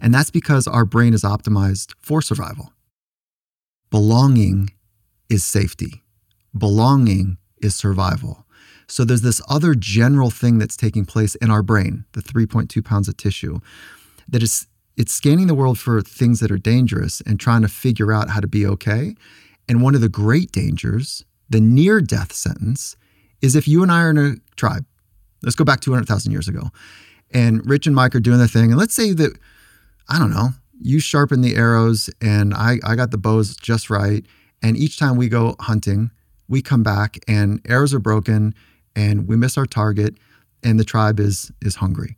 And that's because our brain is optimized for survival. Belonging is safety. Belonging is survival. So there's this other general thing that's taking place in our brain, the 3.2 pounds of tissue, that is it's scanning the world for things that are dangerous and trying to figure out how to be okay. And one of the great dangers, the near death sentence, is if you and I are in a tribe. Let's go back 200,000 years ago. And Rich and Mike are doing their thing. And let's say that, I don't know, you sharpen the arrows and I, I got the bows just right. And each time we go hunting, we come back and arrows are broken and we miss our target and the tribe is is hungry.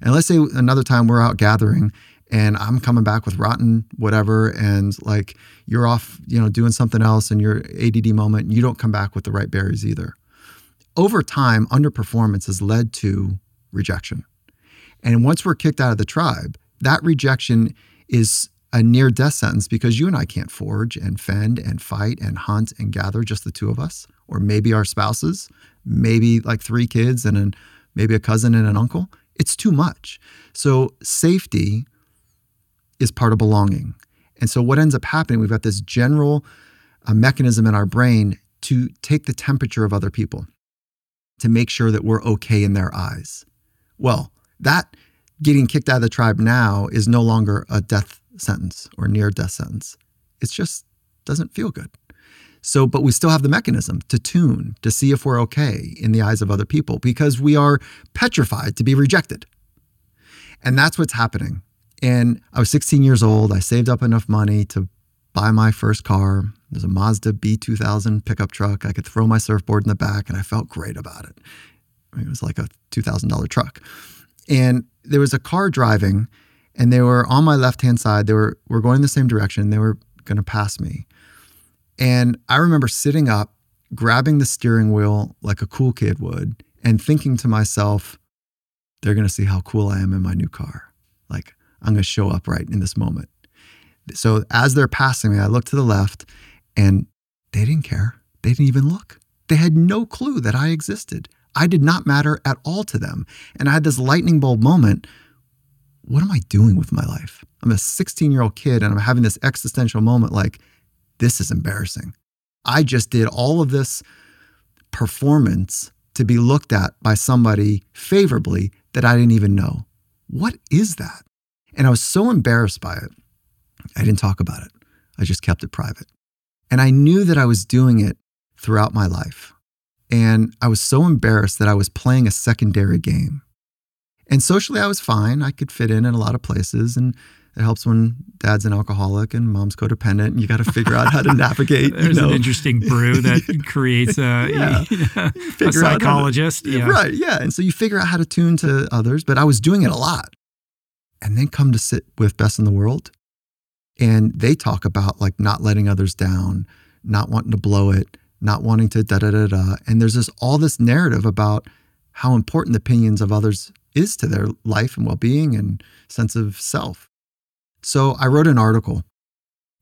And let's say another time we're out gathering and I'm coming back with rotten whatever and like you're off, you know, doing something else in your ADD moment and you don't come back with the right berries either. Over time, underperformance has led to rejection. And once we're kicked out of the tribe, that rejection is a near death sentence because you and I can't forage and fend and fight and hunt and gather just the two of us, or maybe our spouses, maybe like three kids and an, maybe a cousin and an uncle. It's too much. So safety is part of belonging. And so what ends up happening, we've got this general uh, mechanism in our brain to take the temperature of other people, to make sure that we're okay in their eyes. Well, that getting kicked out of the tribe now is no longer a death sentence or near death sentence. It just doesn't feel good. So, but we still have the mechanism to tune to see if we're okay in the eyes of other people because we are petrified to be rejected. And that's what's happening. And I was 16 years old. I saved up enough money to buy my first car. It was a Mazda B2000 pickup truck. I could throw my surfboard in the back and I felt great about it. I mean, it was like a $2,000 truck. And there was a car driving and they were on my left hand side. They were, were going the same direction. They were going to pass me. And I remember sitting up, grabbing the steering wheel like a cool kid would, and thinking to myself, they're going to see how cool I am in my new car. Like, I'm going to show up right in this moment. So as they're passing me, I look to the left and they didn't care. They didn't even look. They had no clue that I existed. I did not matter at all to them. And I had this lightning bulb moment. What am I doing with my life? I'm a 16 year old kid and I'm having this existential moment like, this is embarrassing. I just did all of this performance to be looked at by somebody favorably that I didn't even know. What is that? And I was so embarrassed by it, I didn't talk about it. I just kept it private. And I knew that I was doing it throughout my life. And I was so embarrassed that I was playing a secondary game. And socially, I was fine. I could fit in in a lot of places. And it helps when dad's an alcoholic and mom's codependent, and you got to figure out how to [laughs] navigate. There's you know. an interesting brew that [laughs] creates a, yeah. a psychologist. Yeah. Right. Yeah. And so you figure out how to tune to others, but I was doing it a lot. And then come to sit with Best in the World, and they talk about like not letting others down, not wanting to blow it, not wanting to da da da da. And there's this all this narrative about how important the opinions of others is to their life and well-being and sense of self. So I wrote an article,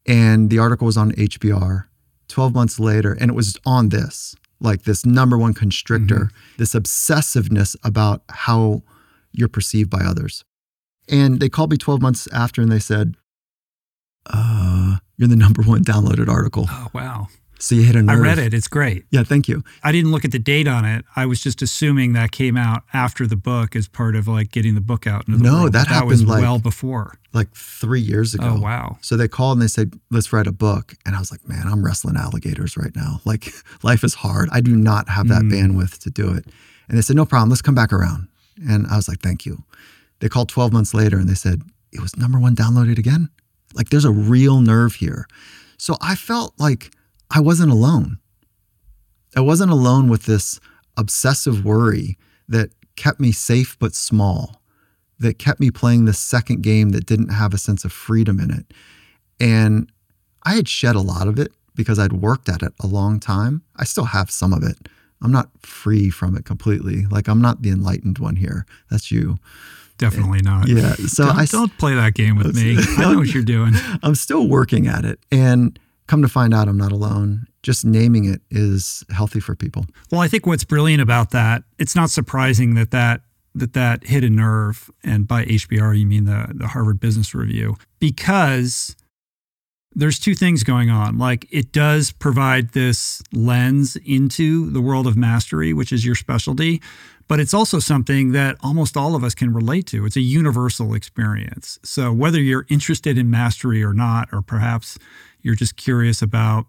and the article was on HBR 12 months later, and it was on this like this number one constrictor, mm-hmm. this obsessiveness about how you're perceived by others. And they called me 12 months after and they said, uh, You're the number one downloaded article. Oh, wow. So you hit a nerve. I read it. It's great. Yeah, thank you. I didn't look at the date on it. I was just assuming that came out after the book as part of like getting the book out. no, world. that, that was like, well before. Like three years ago. Oh wow! So they called and they said, "Let's write a book." And I was like, "Man, I'm wrestling alligators right now. [laughs] Like life is hard. I do not have that mm. bandwidth to do it." And they said, "No problem. Let's come back around." And I was like, "Thank you." They called 12 months later and they said, "It was number one downloaded again." Like there's a real nerve here. So I felt like I wasn't alone. I wasn't alone with this obsessive worry that kept me safe but small, that kept me playing this second game that didn't have a sense of freedom in it. And I had shed a lot of it because I'd worked at it a long time. I still have some of it. I'm not free from it completely. Like I'm not the enlightened one here. That's you. Definitely not. Yeah. So don't, I don't play that game with me. [laughs] I know what you're doing. I'm still working at it. And come to find out I'm not alone. Just naming it is healthy for people. Well, I think what's brilliant about that, it's not surprising that that that that hit a nerve and by HBR you mean the the Harvard Business Review because there's two things going on. Like it does provide this lens into the world of mastery, which is your specialty, but it's also something that almost all of us can relate to. It's a universal experience. So whether you're interested in mastery or not, or perhaps you're just curious about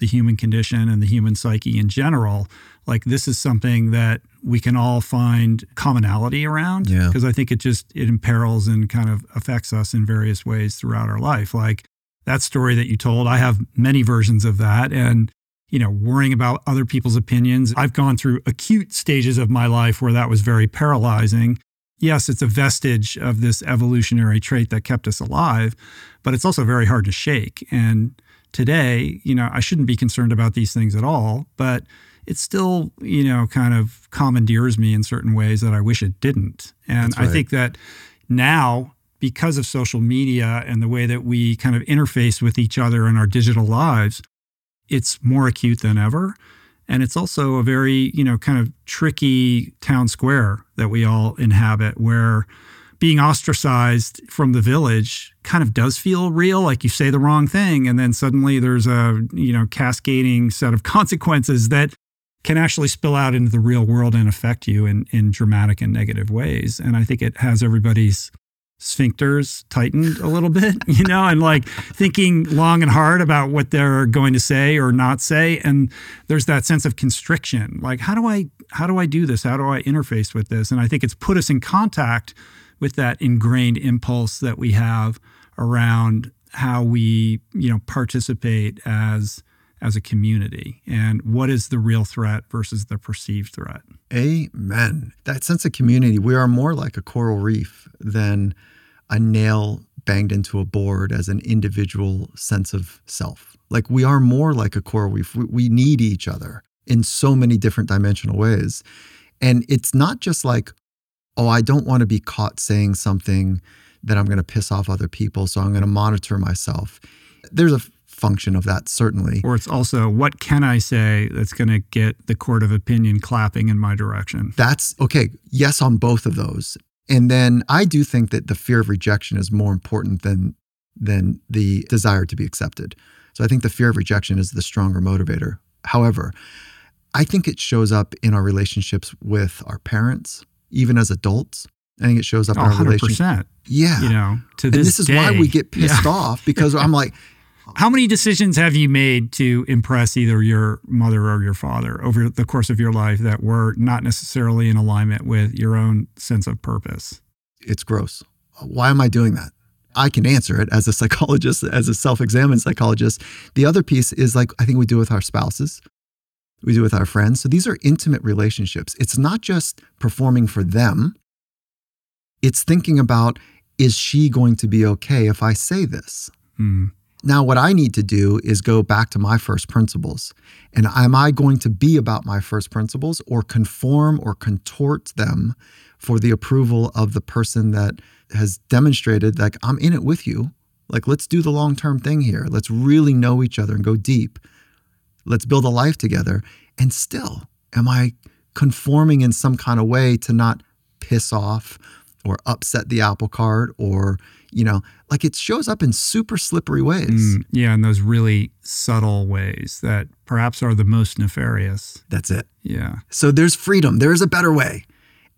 the human condition and the human psyche in general, like this is something that we can all find commonality around Yeah. because I think it just it imperils and kind of affects us in various ways throughout our life. Like that story that you told, I have many versions of that and you know, worrying about other people's opinions. I've gone through acute stages of my life where that was very paralyzing. Yes, it's a vestige of this evolutionary trait that kept us alive, but it's also very hard to shake. And today, you know, I shouldn't be concerned about these things at all, but it still, you know, kind of commandeers me in certain ways that I wish it didn't. And That's I think that now, because of social media and the way that we kind of interface with each other in our digital lives, it's more acute than ever. And it's also a very, you know, kind of tricky town square that we all inhabit where being ostracized from the village kind of does feel real like you say the wrong thing and then suddenly there's a you know cascading set of [laughs] consequences that can actually spill out into the real world and affect you in in dramatic and negative ways and i think it has everybody's sphincters tightened a little bit [laughs] you know and like thinking long and hard about what they're going to say or not say. And there's that sense of constriction like how do i how do i do this? How do i interface with this? And i think it's put us in contact with that ingrained impulse that we have around how we you know participate as as a community and what is the real threat versus the perceived threat. Amen. That sense of community, we are more like a coral reef than a nail banged into a board as an individual sense of self. Like we are more like a coral reef. We, we need each other in so many different dimensional ways. And it's not just like, oh, I don't want to be caught saying something that I'm going to piss off other people. So I'm going to monitor myself. There's a function of that, certainly. or it's also what can i say that's going to get the court of opinion clapping in my direction That's okay. Yes, on both of those. And then I do think that the fear of rejection is more important than than the desire to be accepted. So I think the fear of rejection is the stronger motivator. However, I think it shows up in our relationships with our parents, even as adults. I think it shows up oh, in our relationship. 100% Yeah. you know to this, and this this is day, why we get pissed Yeah. off because I'm like, How many decisions have you made to impress either your mother or your father over the course of your life that were not necessarily in alignment with your own sense of purpose? it's gross. Why am I doing that? I can answer it as a psychologist, as a self examined psychologist. The other piece is like, I think we do with our spouses, we do with our friends. So these are intimate relationships. It's not just performing for them, it's thinking about, is she going to be okay if I say this? Hmm. Now, what I need to do is go back to my first principles. And am I going to be about my first principles or conform or contort them for the approval of the person that has demonstrated, like, I'm in it with you? Like, let's do the long term thing here. Let's really know each other and go deep. Let's build a life together. And still, am I conforming in some kind of way to not piss off or upset the apple cart or, you know, like it shows up in super slippery ways. Mm, yeah, in those really subtle ways that perhaps are the most nefarious. That's it. Yeah. So there's freedom. There is a better way.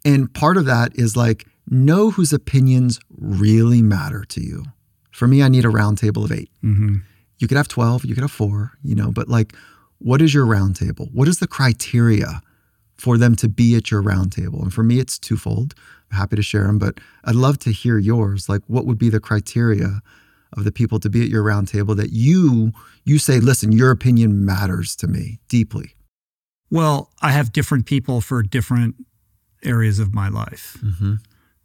And part of that is like, know whose opinions really matter to you. For me, I need a round table of eight. hmm You could have 12, you could have four, you know, but like, what is your round table? What is the criteria for them to be at your roundtable? And for me, it's twofold. I'm happy to share them, but I'd love to hear yours. Like, what would be the criteria of the people to be at your roundtable that you you say, listen, your opinion matters to me deeply. Well, I have different people for different areas of my life. Mm-hmm.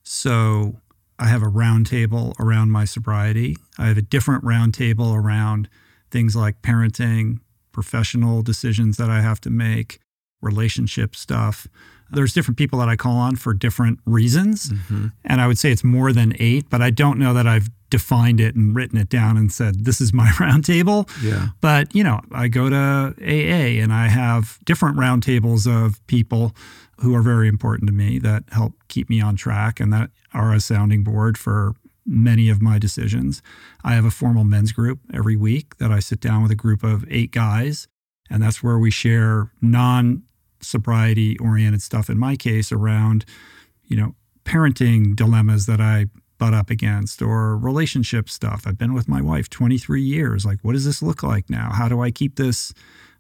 So I have a roundtable around my sobriety. I have a different roundtable around things like parenting, professional decisions that I have to make, relationship stuff. There's different people that I call on for different reasons. Mm-hmm. And I would say it's more than eight, but I don't know that I've defined it and written it down and said, this is my [laughs] roundtable. Yeah. But, you know, I go to AA and I have different roundtables of people who are very important to me that help keep me on track and that are a sounding board for many of my decisions. I have a formal men's group every week that I sit down with a group of eight guys, and that's where we share non sobriety oriented stuff in my case around, you know, parenting dilemmas that I butt up against or relationship stuff. I've been with my wife 23 years. Like, what does this look like now? How do I keep this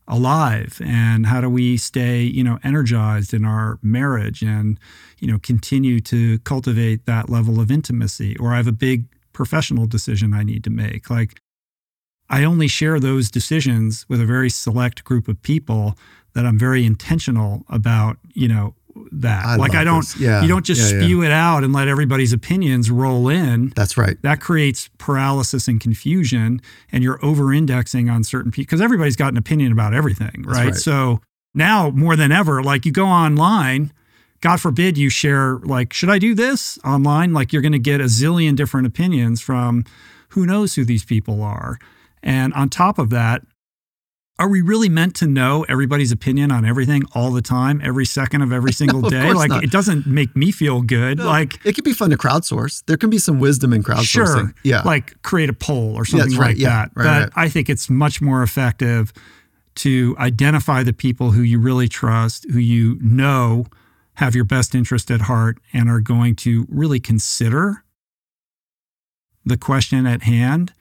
alive? And how do we stay, you know, energized in our marriage and, you know, continue to cultivate that level of intimacy? Or I have a big professional decision I need to make. Like, I only share those decisions with a very select group of people that I'm very intentional about, you know, that. I like I don't. Yeah. you don't just Yeah, yeah. spew it out and let everybody's opinions roll in. That's right. That creates paralysis and confusion and you're over indexing on certain people because everybody's got an opinion about everything, right? right. So now more than ever, like you go online, God forbid you share like, should I do this online? Like you're gonna get a zillion different opinions from who knows who these people are. And on top of that, are we really meant to know everybody's opinion on everything all the time, every second of every [laughs] single of day? Like not. it doesn't make me feel good. Like It can be fun to crowdsource. There can be some wisdom in crowdsourcing. sure, Yeah. like create a poll or something that's right. like Yeah, that. right, but right. I think it's much more effective to identify the people who you really trust, who you know have your best interest at heart and are going to really consider the question at hand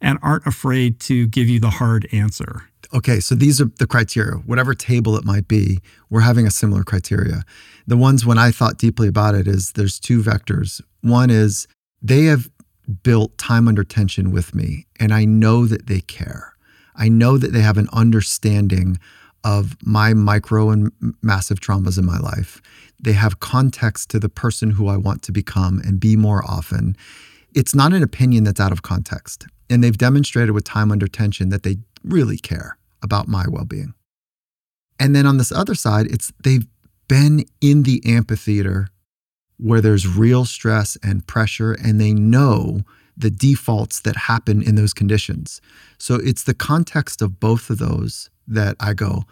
and aren't afraid to give you the hard answer. Okay, so these are the criteria. Whatever table it might be, we're having a similar criteria. The ones when I thought deeply about it is there's two vectors. One is they have built time under tension with me, and I know that they care. I know that they have an understanding of my micro and massive traumas in my life. They have context to the person who I want to become and be more often. It's not an opinion that's out of context. And they've demonstrated with time under tension that they really care about my well being. And then on this other side, it's they've been in the amphitheater where there's real stress and pressure, and they know the defaults that happen in those conditions. So it's the context of both of those that I go,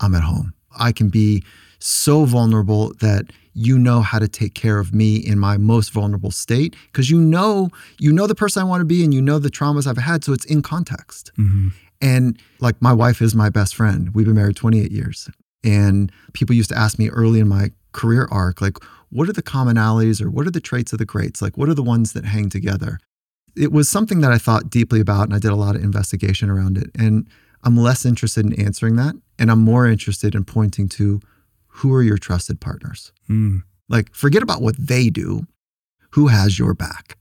I'm at home. I can be so vulnerable that you know how to take care of me in my most vulnerable state because you know you know the person I want to be and you know the traumas I've had so it's in context. Mm-hmm. And like my wife is my best friend. We've been married 28 years. And people used to ask me early in my career arc like what are the commonalities or what are the traits of the greats? Like what are the ones that hang together? It was something that I thought deeply about and I did a lot of investigation around it. And I'm less interested in answering that and I'm more interested in pointing to who are your trusted partners? Mm. Like, forget about what they do. Who has your back?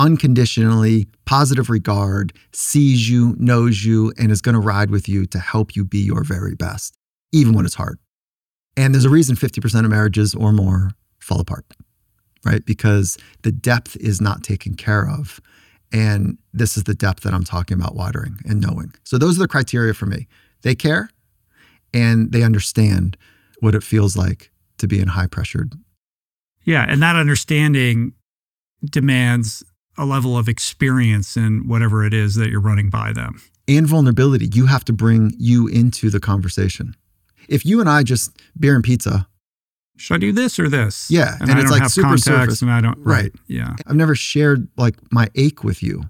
Unconditionally, positive regard, sees you, knows you, and is going to ride with you to help you be your very best, even when it's hard. And there's a reason 50% of marriages or more fall apart, right? Because the depth is not taken care of. And this is the depth that I'm talking about watering and knowing. So those are the criteria for me. They care and they understand what it feels like to be in high pressured Yeah, and that understanding demands a level of experience in whatever it is that you're running by them. and vulnerability. You have to bring you into the conversation. If you and I just beer and pizza, Should I do this or this? Yeah, and, and I it's don't like have super context, surface. and I don't. Right. Yeah. I've never shared like my ache with you,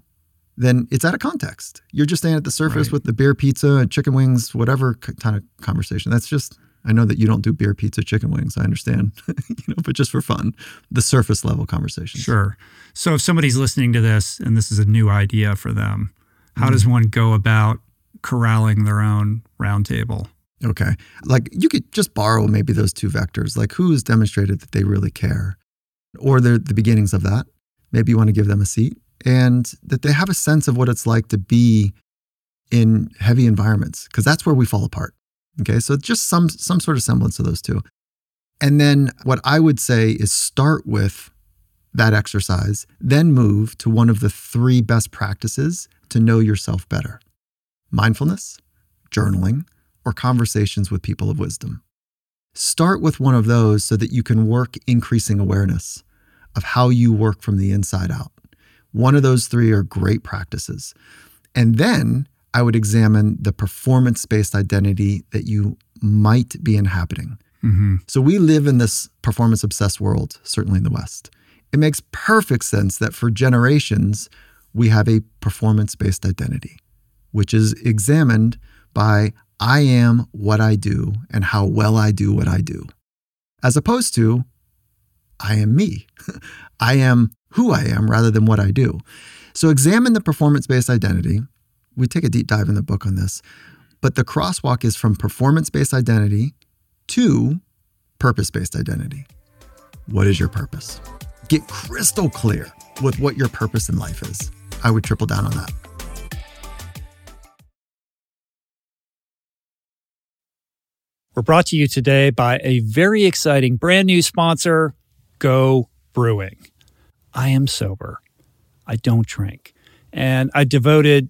then it's out of context. You're just staying at the surface Right. with the beer, pizza, and chicken wings, whatever kind of conversation. That's just. I know that you don't do beer, pizza, chicken wings. I understand, [laughs] you know, but just for fun, the surface level conversation. Sure. So if somebody's listening to this and this is a new idea for them, how Mm-hmm. does one go about corralling their own roundtable? Okay. Like you could just borrow maybe those two vectors. Like who has demonstrated that they really care, or the the beginnings of that. Maybe you want to give them a seat and that they have a sense of what it's like to be in heavy environments because that's where we fall apart. Okay. So just some some sort of semblance of those two. And then what I would say is start with that exercise, then move to one of the three best practices to know yourself better mindfulness, journaling, or conversations with people of wisdom. Start with one of those so that you can work increasing awareness of how you work from the inside out. One of those three are great practices. And then I would examine the performance based identity that you might be inhabiting. Mm-hmm. So we live in this performance obsessed world, certainly in the West. It makes perfect sense that for generations, we have a performance based identity, which is examined by I am what I do and how well I do what I do, as opposed to I am me. [laughs] I am who I am rather than what I do. So examine the performance based identity. We take a deep dive in the book on this, but the crosswalk is from performance based identity to purpose based identity. What is your purpose? Get crystal clear with what your purpose in life is. I would triple down on that. We're brought to you today by a very exciting brand new sponsor, Go Brewing. I am sober. I don't drink. And I devoted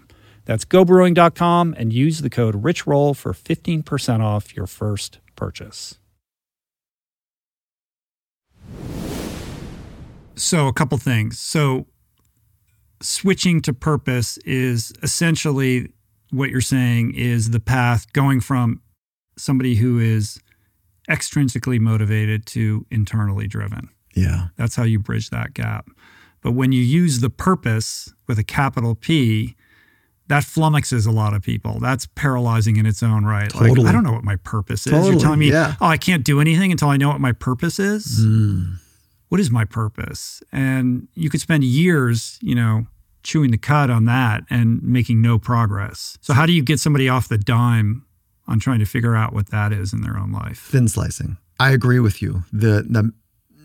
That's gobrewing.com and use the code RICHROLL for 15% off your first purchase. So, a couple things. So, switching to purpose is essentially what you're saying is the path going from somebody who is extrinsically motivated to internally driven. Yeah. That's how you bridge that gap. But when you use the purpose with a capital P, that flummoxes a lot of people. That's paralyzing in its own right. Totally. Like, I don't know what my purpose is. Totally, You're telling me, yeah. oh, I can't do anything until I know what my purpose is. Mm. What is my purpose? And you could spend years, you know, chewing the cud on that and making no progress. So, how do you get somebody off the dime on trying to figure out what that is in their own life? Thin slicing. I agree with you. The the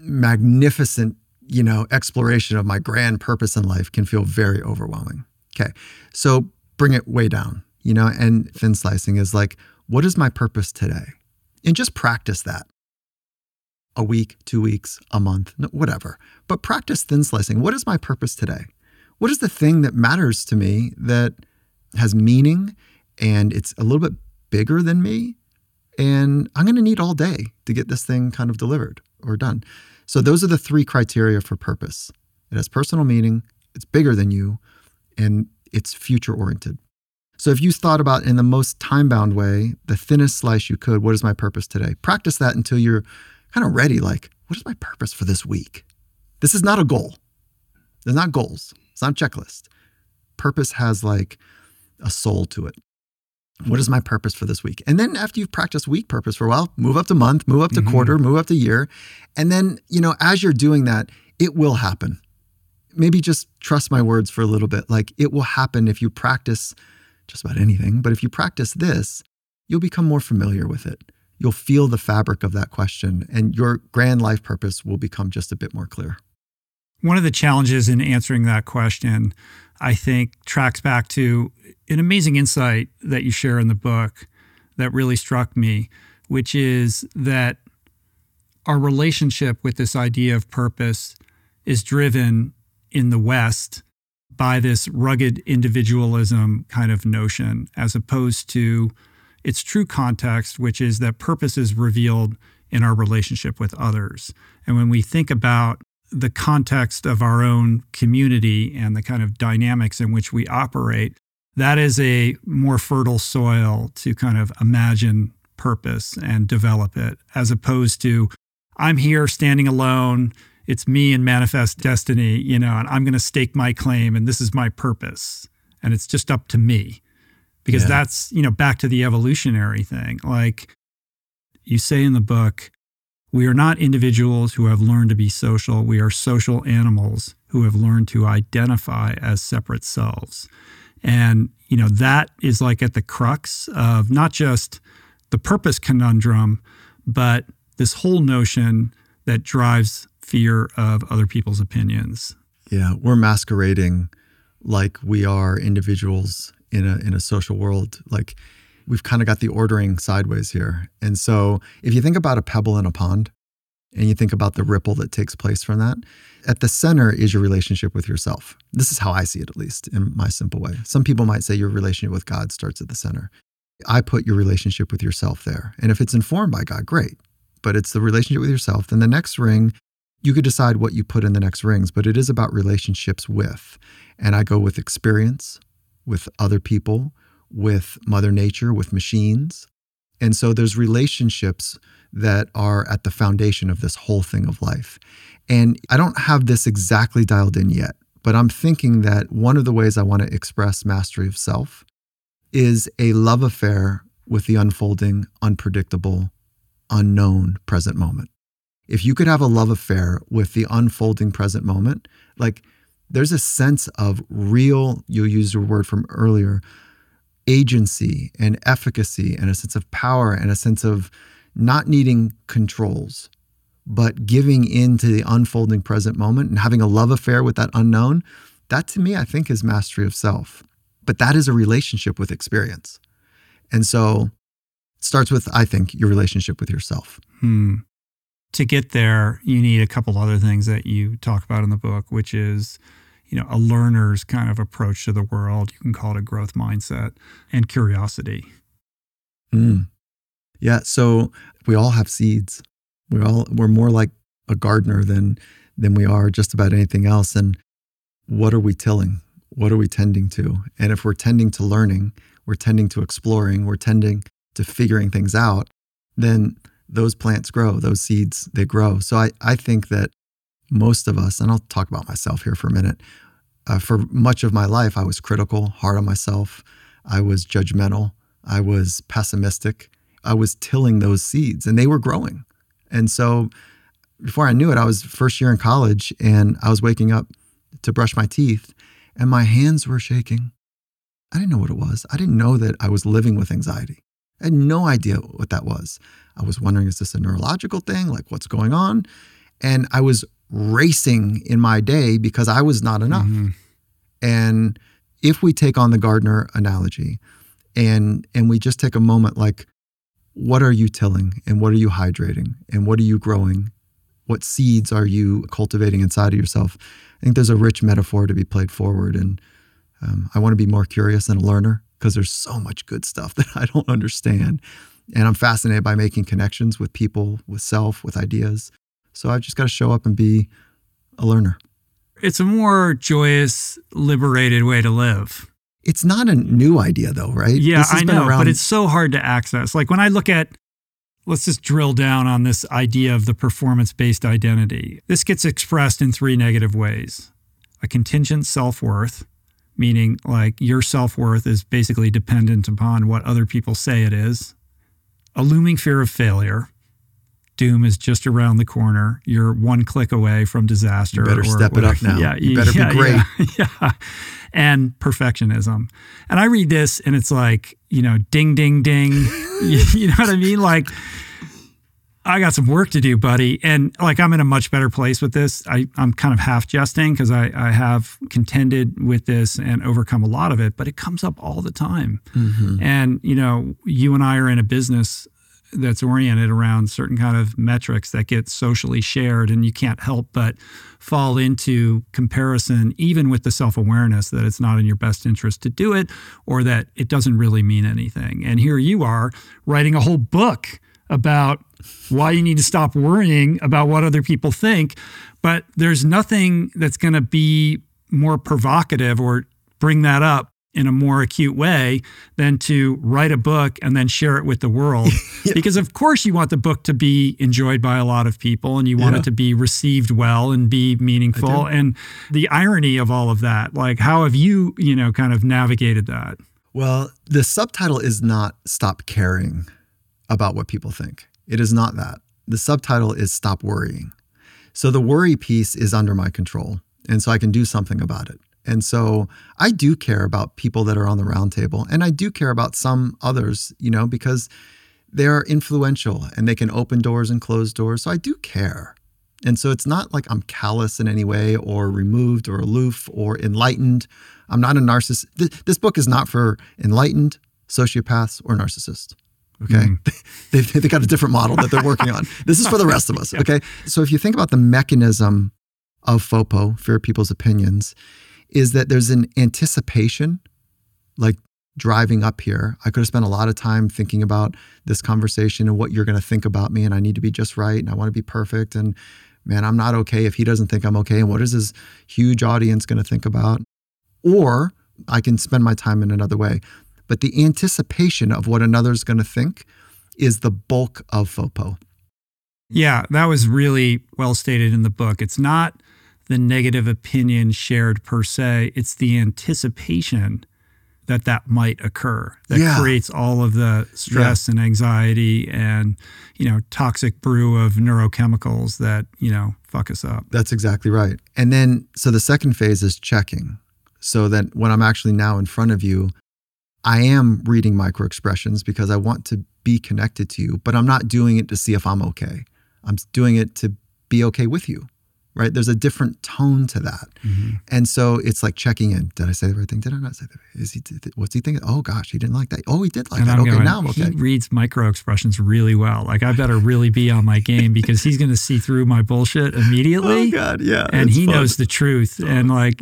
magnificent, you know, exploration of my grand purpose in life can feel very overwhelming. Okay. So bring it way down, you know, and thin slicing is like, what is my purpose today? And just practice that. A week, two weeks, a month, whatever. But practice thin slicing. What is my purpose today? What is the thing that matters to me that has meaning and it's a little bit bigger than me? And I'm going to need all day to get this thing kind of delivered or done. So, those are the three criteria for purpose it has personal meaning, it's bigger than you, and it's future oriented. So, if you thought about in the most time bound way, the thinnest slice you could, what is my purpose today? Practice that until you're kind of ready. Like, what is my purpose for this week? This is not a goal. There's not goals. It's not a checklist. Purpose has like a soul to it. What is my purpose for this week? And then after you've practiced week purpose for a while, move up to month, move up to Mhm. quarter, move up to year. And then, you know, as you're doing that, it will happen. Maybe just trust my words for a little bit. Like it will happen if you practice just about anything. But if you practice this, you'll become more familiar with it. You'll feel the fabric of that question, and your grand life purpose will become just a bit more clear. One of the challenges in answering that question, I think, tracks back to an amazing insight that you share in the book that really struck me, which is that our relationship with this idea of purpose is driven in the West by this rugged individualism kind of notion, as opposed to its true context, which is that purpose is revealed in our relationship with others. And when we think about the context of our own community and the kind of dynamics in which we operate, that is a more fertile soil to kind of imagine purpose and develop it, as opposed to I'm here standing alone. It's me and manifest destiny, you know, and I'm going to stake my claim and this is my purpose. And it's just up to me. Because yeah. that's, you know, back to the evolutionary thing. Like you say in the book, we are not individuals who have learned to be social. We are social animals who have learned to identify as separate selves. And, you know, that is like at the crux of not just the purpose conundrum, but this whole notion that drives fear of other people's opinions. Yeah, we're masquerading like we are individuals in a in a social world. Like we've kind of got the ordering sideways here. And so if you think about a pebble in a pond and you think about the ripple that takes place from that, at the center is your relationship with yourself. This is how I see it, at least in my simple way. Some people might say your relationship with God starts at the center. I put your relationship with yourself there. And if it's informed by God, great. But it's the relationship with yourself. Then the next ring, you could decide what you put in the next rings, but it is about relationships with. And I go with experience, with other people, with Mother Nature, with machines. And so there's relationships that are at the foundation of this whole thing of life. And I don't have this exactly dialed in yet, but I'm thinking that one of the ways I want to express mastery of self is a love affair with the unfolding, unpredictable, unknown present moment. If you could have a love affair with the unfolding present moment, like there's a sense of real, you used a word from earlier, agency and efficacy and a sense of power and a sense of not needing controls, but giving in to the unfolding present moment and having a love affair with that unknown. That to me, I think is mastery of self. But that is a relationship with experience. And so it starts with, I think, your relationship with yourself. Hmm. To get there, you need a couple other things that you talk about in the book, which is you know, a learner's kind of approach to the world. You can call it a growth mindset and curiosity. Mm. Yeah. So we all have seeds. We all we're more like a gardener than than we are just about anything else. And what are we tilling? What are we tending to? And if we're tending to learning, we're tending to exploring, we're tending to figuring things out, then those plants grow, those seeds, they grow. So I, I think that most of us, and I'll talk about myself here for a minute. Uh, for much of my life, I was critical, hard on myself. I was judgmental. I was pessimistic. I was tilling those seeds and they were growing. And so before I knew it, I was first year in college and I was waking up to brush my teeth and my hands were shaking. I didn't know what it was. I didn't know that I was living with anxiety. I had no idea what that was. I was wondering, is this a neurological thing? Like, what's going on? And I was racing in my day because I was not enough. Mm-hmm. And if we take on the gardener analogy and and we just take a moment like what are you tilling and what are you hydrating and what are you growing? What seeds are you cultivating inside of yourself? I think there's a rich metaphor to be played forward. And um, I want to be more curious and a learner because there's so much good stuff [laughs] that I don't understand. And I'm fascinated by making connections with people, with self, with ideas. So I've just got to show up and be a learner. It's a more joyous, liberated way to live. It's not a new idea, though, right? Yeah, I know, around... but it's so hard to access. Like when I look at, let's just drill down on this idea of the performance based identity. This gets expressed in three negative ways a contingent self worth, meaning like your self worth is basically dependent upon what other people say it is, a looming fear of failure, doom is just around the corner. You're one click away from disaster. You better step whatever. it up now. Yeah, you better yeah, be great. Yeah, [laughs] yeah. And perfectionism. And I read this and it's like, you know, ding, ding, ding. you, [laughs] you know what I mean? Like, I got some work to do, buddy. And like, I'm in a much better place with this. I, I'm kind of half jesting because I, I have contended with this and overcome a lot of it, but it comes up all the time. Mm-hmm. And, you know, you and I are in a business that's oriented around certain kind of metrics that get socially shared and you can't help but fall into comparison even with the self-awareness that it's not in your best interest to do it or that it doesn't really mean anything and here you are writing a whole book about why you need to stop worrying about what other people think but there's nothing that's going to be more provocative or bring that up in a more acute way than to write a book and then share it with the world. [laughs] yeah. Because, of course, you want the book to be enjoyed by a lot of people and you want yeah. it to be received well and be meaningful. And the irony of all of that, like, how have you, you know, kind of navigated that? Well, the subtitle is not Stop Caring About What People Think. It is not that. The subtitle is Stop Worrying. So the worry piece is under my control. And so I can do something about it. And so I do care about people that are on the roundtable, and I do care about some others, you know, because they're influential and they can open doors and close doors. So I do care. And so it's not like I'm callous in any way or removed or aloof or enlightened. I'm not a narcissist. This book is not for enlightened sociopaths or narcissists. Okay. Mm. [laughs] they've, they've got a different model that they're working on. [laughs] This is for the rest of us. Okay. So if you think about the mechanism of FOPO, fear of people's opinions, is that there's an anticipation, like driving up here. I could have spent a lot of time thinking about this conversation and what you're going to think about me, and I need to be just right, and I want to be perfect. And man, I'm not okay if he doesn't think I'm okay. And what is his huge audience going to think about? Or I can spend my time in another way. But the anticipation of what another's going to think is the bulk of FOPO. Yeah, that was really well stated in the book. It's not the negative opinion shared per se, it's the anticipation that that might occur that yeah. creates all of the stress yeah. and anxiety and you know toxic brew of neurochemicals that you know fuck us up that's exactly right and then so the second phase is checking so that when i'm actually now in front of you i am reading micro expressions because i want to be connected to you but i'm not doing it to see if i'm okay. I'm doing it to be okay with you right? There's a different tone to that. Mm-hmm. And so it's like checking in. Did I say the right thing? Did I not say that? Is he, what's he thinking? Oh gosh, he didn't like that. Oh, he did like and that. I'm okay, going, now I'm okay. He reads micro expressions really well. Like I better really be on my game because he's going to see through my bullshit immediately. Oh God, yeah. And he fun. knows the truth. And like,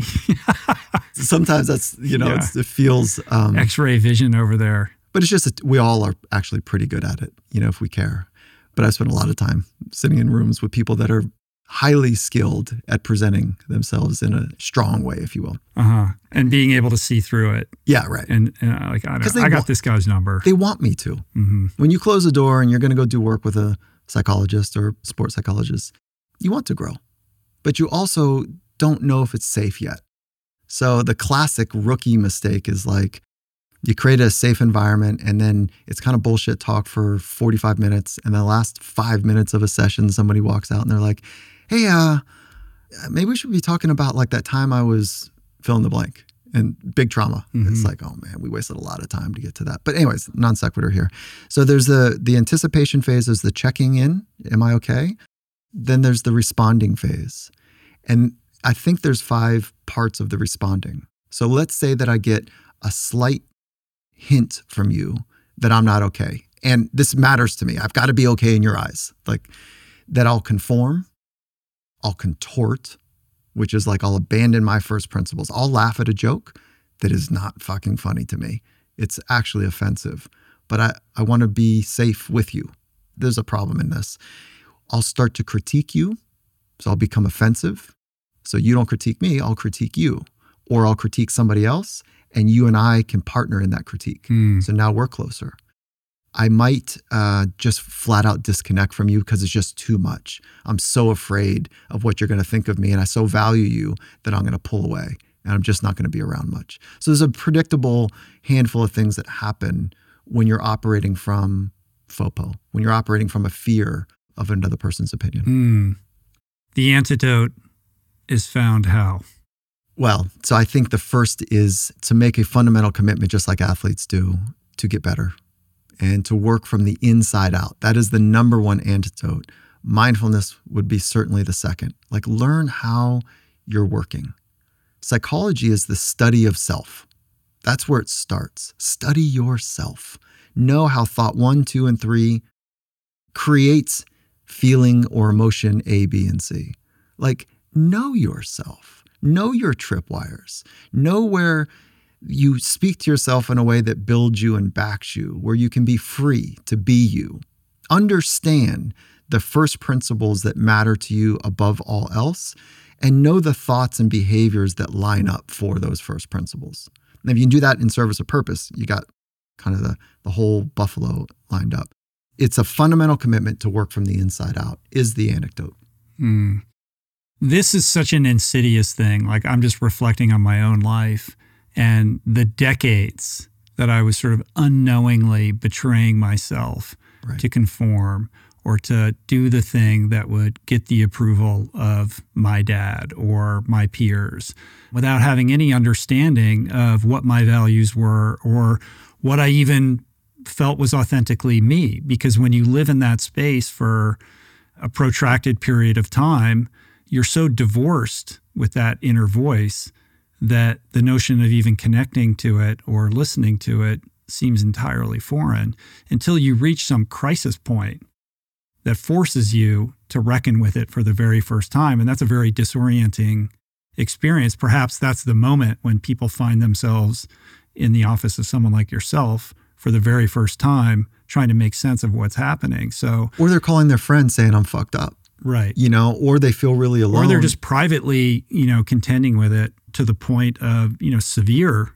[laughs] sometimes that's, you know, yeah. it feels um, x-ray vision over there. But it's just, we all are actually pretty good at it, you know, if we care. But I spent a lot of time sitting in rooms with people that are highly skilled at presenting themselves in a strong way, if you will. Uh huh. And being able to see through it. Yeah, right. And, and uh, like I, don't, I got this guy's number. They want me to. Mm-hmm. When you close a door and you're going to go do work with a psychologist or sports psychologist, you want to grow, but you also don't know if it's safe yet. So the classic rookie mistake is like you create a safe environment and then it's kind of bullshit talk for 45 minutes and the last five minutes of a session somebody walks out and they're like hey, uh, maybe we should be talking about like that time I was fill in the blank and big trauma. Mm-hmm. It's like, oh man, we wasted a lot of time to get to that. But anyways, non sequitur here. So there's the the anticipation phase is the checking in. Am I okay? Then there's the responding phase. And I think there's five parts of the responding. So let's say that I get a slight hint from you that I'm not okay. And this matters to me. I've got to be okay in your eyes. Like that I'll conform, I'll contort, which is like I'll abandon my first principles. I'll laugh at a joke that is not fucking funny to me. It's actually offensive, but I, I want to be safe with you. There's a problem in this. I'll start to critique you. So I'll become offensive. So you don't critique me, I'll critique you. Or I'll critique somebody else and you and I can partner in that critique. Mm. So now we're closer. I might uh, just flat out disconnect from you because it's just too much. I'm so afraid of what you're going to think of me, and I so value you that I'm going to pull away and I'm just not going to be around much. So there's a predictable handful of things that happen when you're operating from FOPO, when you're operating from a fear of another person's opinion. Mm. The antidote is found how? Well, so I think the first is to make a fundamental commitment, just like athletes do, to get better and to work from the inside out. That is the number one antidote. Mindfulness would be certainly the second. Like, learn how you're working. Psychology is the study of self. That's where it starts. Study yourself. Know how thought one, two, and three creates feeling or emotion A, B, and C. Like, know yourself, know your tripwires, know where you speak to yourself in a way that builds you and backs you, where you can be free to be you. Understand the first principles that matter to you above all else, and know the thoughts and behaviors that line up for those first principles. And if you can do that in service of purpose, you got kind of the, the whole buffalo lined up. It's a fundamental commitment to work from the inside out, is the anecdote. Mm. This is such an insidious thing. Like, I'm just reflecting on my own life and the decades that I was sort of unknowingly betraying myself right. to conform or to do the thing that would get the approval of my dad or my peers without having any understanding of what my values were or what I even felt was authentically me. Because when you live in that space for a protracted period of time, you're so divorced with that inner voice that the notion of even connecting to it or listening to it seems entirely foreign until you reach some crisis point that forces you to reckon with it for the very first time. And that's a very disorienting experience. Perhaps that's the moment when people find themselves in the office of someone like yourself for the very first time trying to make sense of what's happening. So or they're calling their friends saying I'm fucked up. Right. You know, or they feel really alone. Or they're just privately, you know, contending with it to the point of, you know, severe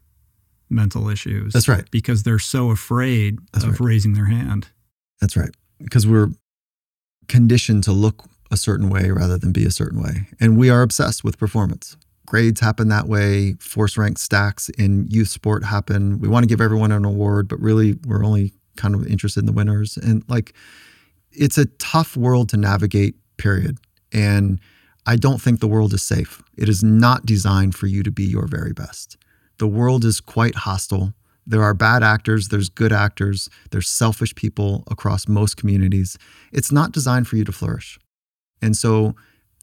mental issues. That's right. Because they're so afraid That's of right. raising their hand. That's right. Because we're conditioned to look a certain way rather than be a certain way. And we are obsessed with performance. Grades happen that way. Force rank stacks in youth sport happen. We want to give everyone an award, but really we're only kind of interested in the winners. And like, it's a tough world to navigate, period. And I don't think the world is safe. It is not designed for you to be your very best. The world is quite hostile. There are bad actors, there's good actors, there's selfish people across most communities. It's not designed for you to flourish. And so,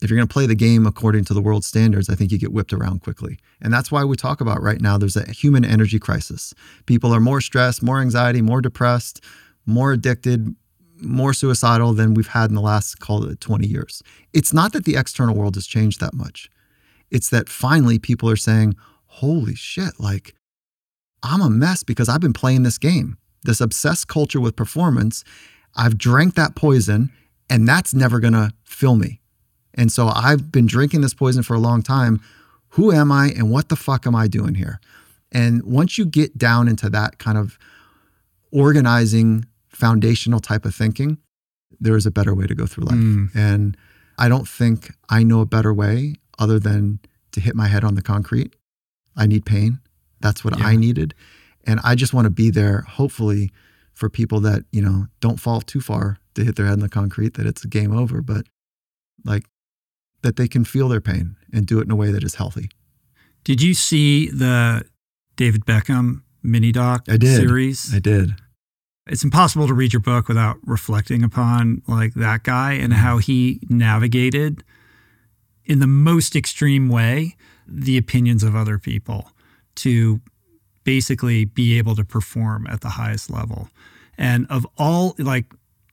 if you're going to play the game according to the world standards, I think you get whipped around quickly. And that's why we talk about right now there's a human energy crisis. People are more stressed, more anxiety, more depressed, more addicted, more suicidal than we've had in the last, call it 20 years. It's not that the external world has changed that much. It's that finally people are saying, holy shit, like I'm a mess because I've been playing this game, this obsessed culture with performance. I've drank that poison, and that's never going to fill me. And so I've been drinking this poison for a long time. Who am I, and what the fuck am I doing here? And once you get down into that kind of organizing, foundational type of thinking, there is a better way to go through life. Mm. And I don't think I know a better way other than to hit my head on the concrete. I need pain. That's what yeah. I needed. And I just want to be there, hopefully, for people that, you know, don't fall too far to hit their head in the concrete, that it's a game over, but like that they can feel their pain and do it in a way that is healthy. Did you see the David Beckham mini doc I did. series? I did. It's impossible to read your book without reflecting upon like that guy and mm-hmm. how he navigated in the most extreme way the opinions of other people to basically be able to perform at the highest level. And of all, like,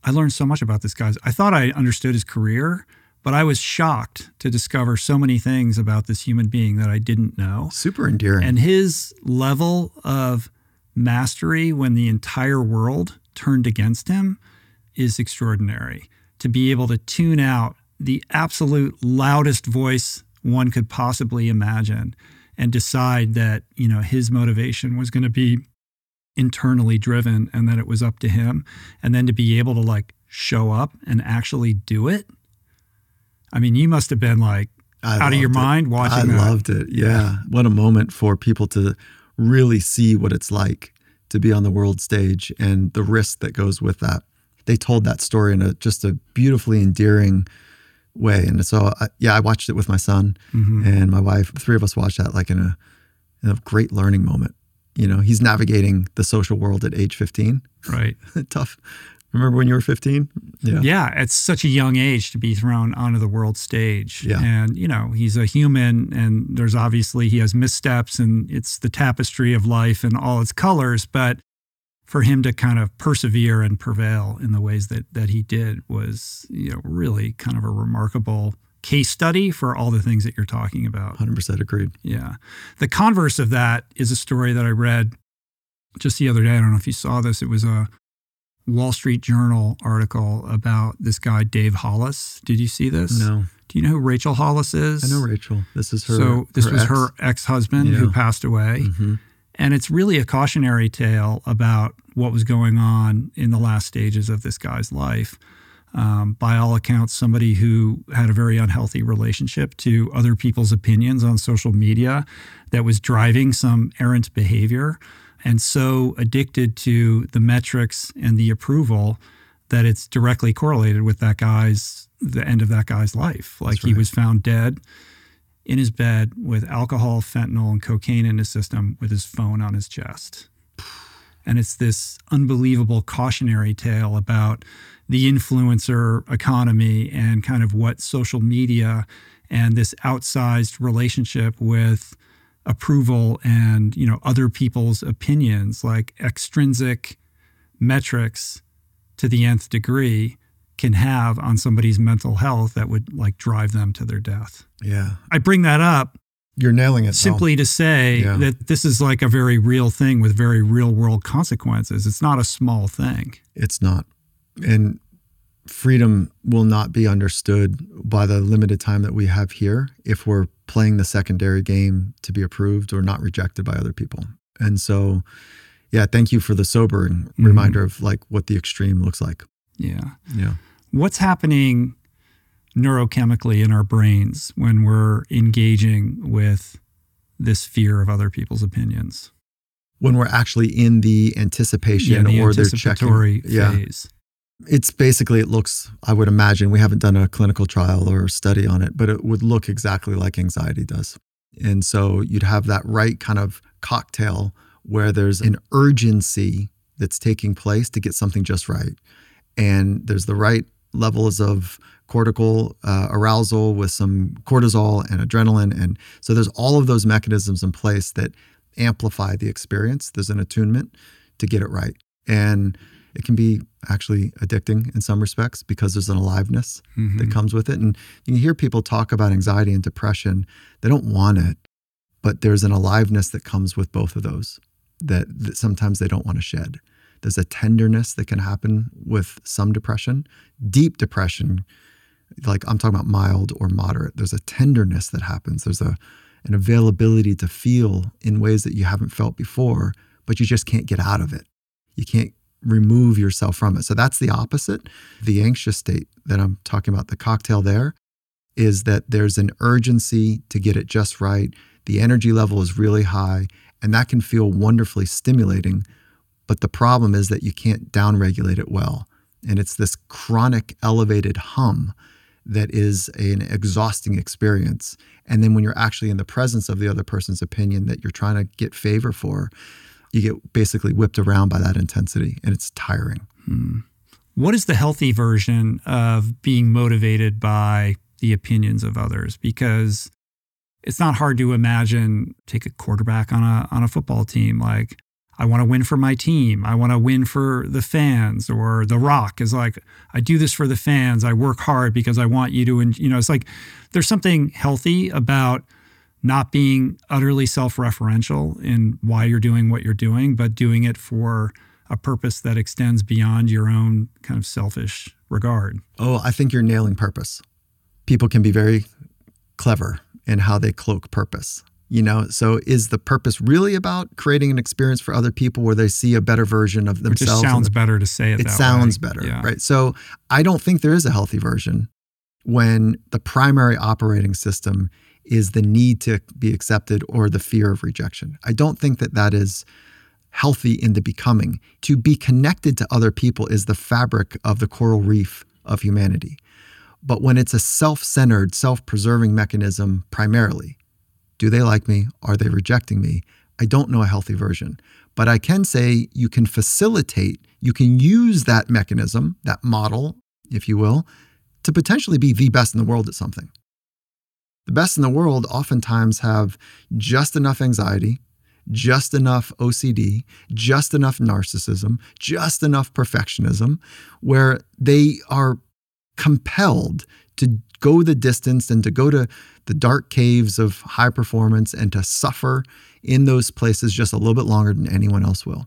I learned so much about this guy. I thought I understood his career, but I was shocked to discover so many things about this human being that I didn't know. Super endearing. And his level of mastery when the entire world turned against him is extraordinary. To be able to tune out the absolute loudest voice one could possibly imagine and decide that you know his motivation was going to be internally driven and that it was up to him and then to be able to like show up and actually do it i mean you must have been like I out of your it. mind watching i that. loved it yeah what a moment for people to really see what it's like to be on the world stage and the risk that goes with that they told that story in a just a beautifully endearing way. And so, I, yeah, I watched it with my son Mhm. and my wife. The three of us watched that like in a, in a great learning moment. You know, he's navigating the social world at age 15. Right. [laughs] Tough. Remember when you were 15? Yeah. Yeah, at such a young age to be thrown onto the world stage. Yeah. And, you know, he's a human and there's obviously, he has missteps and it's the tapestry of life and all its colors. But for him to kind of persevere and prevail in the ways that, that he did was, you know, really kind of a remarkable case study for all the things that you're talking about. 100% agreed. Yeah. The converse of that is a story that I read just the other day. I don't know if you saw this. It was a Wall Street Journal article about this guy, Dave Hollis. Did you see this? No, Do you know who Rachel Hollis is? I know Rachel. This is her. so this was ex. her ex-husband who passed away. Mhm. And it's really a cautionary tale about what was going on in the last stages of this guy's life. Um, by all accounts, somebody who had a very unhealthy relationship to other people's opinions on social media that was driving some errant behavior, and so addicted to the metrics and the approval that it's directly correlated with that guy's the end of that guy's life. Like That's he was found dead in his bed with alcohol, fentanyl, and cocaine in his system with his phone on his chest. And it's this unbelievable cautionary tale about the influencer economy and kind of what social media and this outsized relationship with approval and you know other people's opinions like extrinsic metrics to the nth degree can have on somebody's mental health that would like drive them to their death. Yeah. I bring that up You're nailing it. Though. simply to say Yeah. that this is like a very real thing with very real world consequences. It's not a small thing. It's not. And freedom will not be understood by the limited time that we have here if we're playing the secondary game to be approved or not rejected by other people. And so, yeah, thank you for the sobering Mhm. reminder of like what the extreme looks like. Yeah. Yeah. What's happening neurochemically in our brains when we're engaging with this fear of other people's opinions? When we're actually in the anticipation the or they're checking. Yeah. It's basically, it looks, I would imagine, we haven't done a clinical trial or study on it, but it would look exactly like anxiety does. And so you'd have that right kind of cocktail where there's an urgency that's taking place to get something just right. And there's the right levels of cortical uh, arousal with some cortisol and adrenaline. And so there's all of those mechanisms in place that amplify the experience. There's an attunement to get it right. And it can be actually addicting in some respects because there's an aliveness Mhm. that comes with it. And you can hear people talk about anxiety and depression. They don't want it, but there's an aliveness that comes with both of those that, that sometimes they don't want to shed. There's a tenderness that can happen with some depression. Deep depression, like I'm talking about mild or moderate, there's a tenderness that happens. There's a an availability to feel in ways that you haven't felt before, but you just can't get out of it. You can't remove yourself from it. So that's the opposite. The anxious state that I'm talking about, the cocktail there, is that there's an urgency to get it just right. The energy level is really high, and that can feel wonderfully stimulating. But the problem is that you can't downregulate it well. And it's this chronic elevated hum that is an exhausting experience. And then when you're actually in the presence of the other person's opinion that you're trying to get favor for, you get basically whipped around by that intensity and it's tiring. Hmm. What is the healthy version of being motivated by the opinions of others? Because it's not hard to imagine take a quarterback on a on a football team like I want to win for my team. I want to win for the fans or The Rock is like I do this for the fans. I work hard because I want you to en-" you know it's like there's something healthy about not being utterly self-referential in why you're doing what you're doing, but doing it for a purpose that extends beyond your own kind of selfish regard. Oh, I think you're nailing purpose. People can be very clever in how they cloak purpose. You know, so is the purpose really about creating an experience for other people where they see a better version of It themselves? just and sounds better to say it. it that sounds way. better, Yeah. right? So I don't think there is a healthy version when the primary operating system is the need to be accepted or the fear of rejection. I don't think that that is healthy in the becoming. To be connected to other people is the fabric of the coral reef of humanity. But when it's a self centered, self preserving mechanism primarily, do they like me? Are they rejecting me? I don't know a healthy version. But I can say you can facilitate, you can use that mechanism, that model, if you will, to potentially be the best in the world at something. The best in the world oftentimes have just enough anxiety, just enough OCD, just enough narcissism, just enough perfectionism, where they are compelled to go the distance and to go to the dark caves of high performance and to suffer in those places just a little bit longer than anyone else will.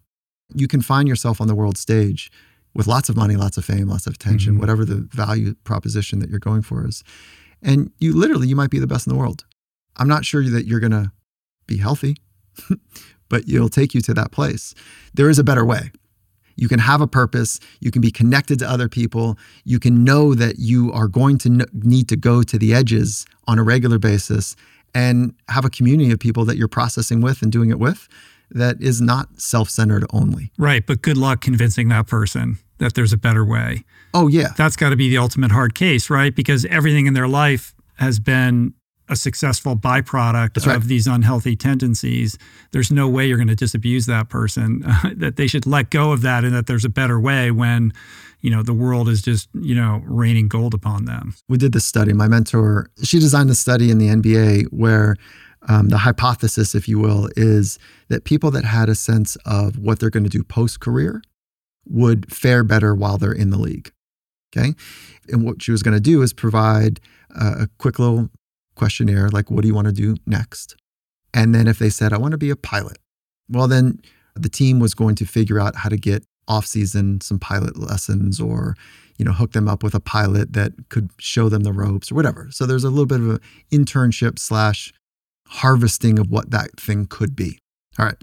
You can find yourself on the world stage with lots of money, lots of fame, lots of attention, mm-hmm. whatever the value proposition that you're going for is. And you literally, you might be the best in the world. I'm not sure that you're going to be healthy, [laughs] but it'll take you to that place. There is a better way. You can have a purpose. You can be connected to other people. You can know that you are going to need to go to the edges on a regular basis and have a community of people that you're processing with and doing it with that is not self centered only. Right. But good luck convincing that person that there's a better way. Oh, yeah. That's got to be the ultimate hard case, right? Because everything in their life has been a successful byproduct of these unhealthy tendencies. There's no way you're going to disabuse that person uh, [laughs] that they should let go of that and that there's a better way when, you know, the world is just, you know, raining gold upon them. We did this study. My mentor, she designed a study in the NBA where um, the hypothesis, if you will, is that people that had a sense of what they're going to do post career would fare better while they're in the league. Okay. And what she was going to do is provide a quick little questionnaire like, what do you want to do next? And then if they said, I want to be a pilot, well, then the team was going to figure out how to get off season some pilot lessons or you know hook them up with a pilot that could show them the ropes or whatever so there's a little bit of an internship slash harvesting of what that thing could be all right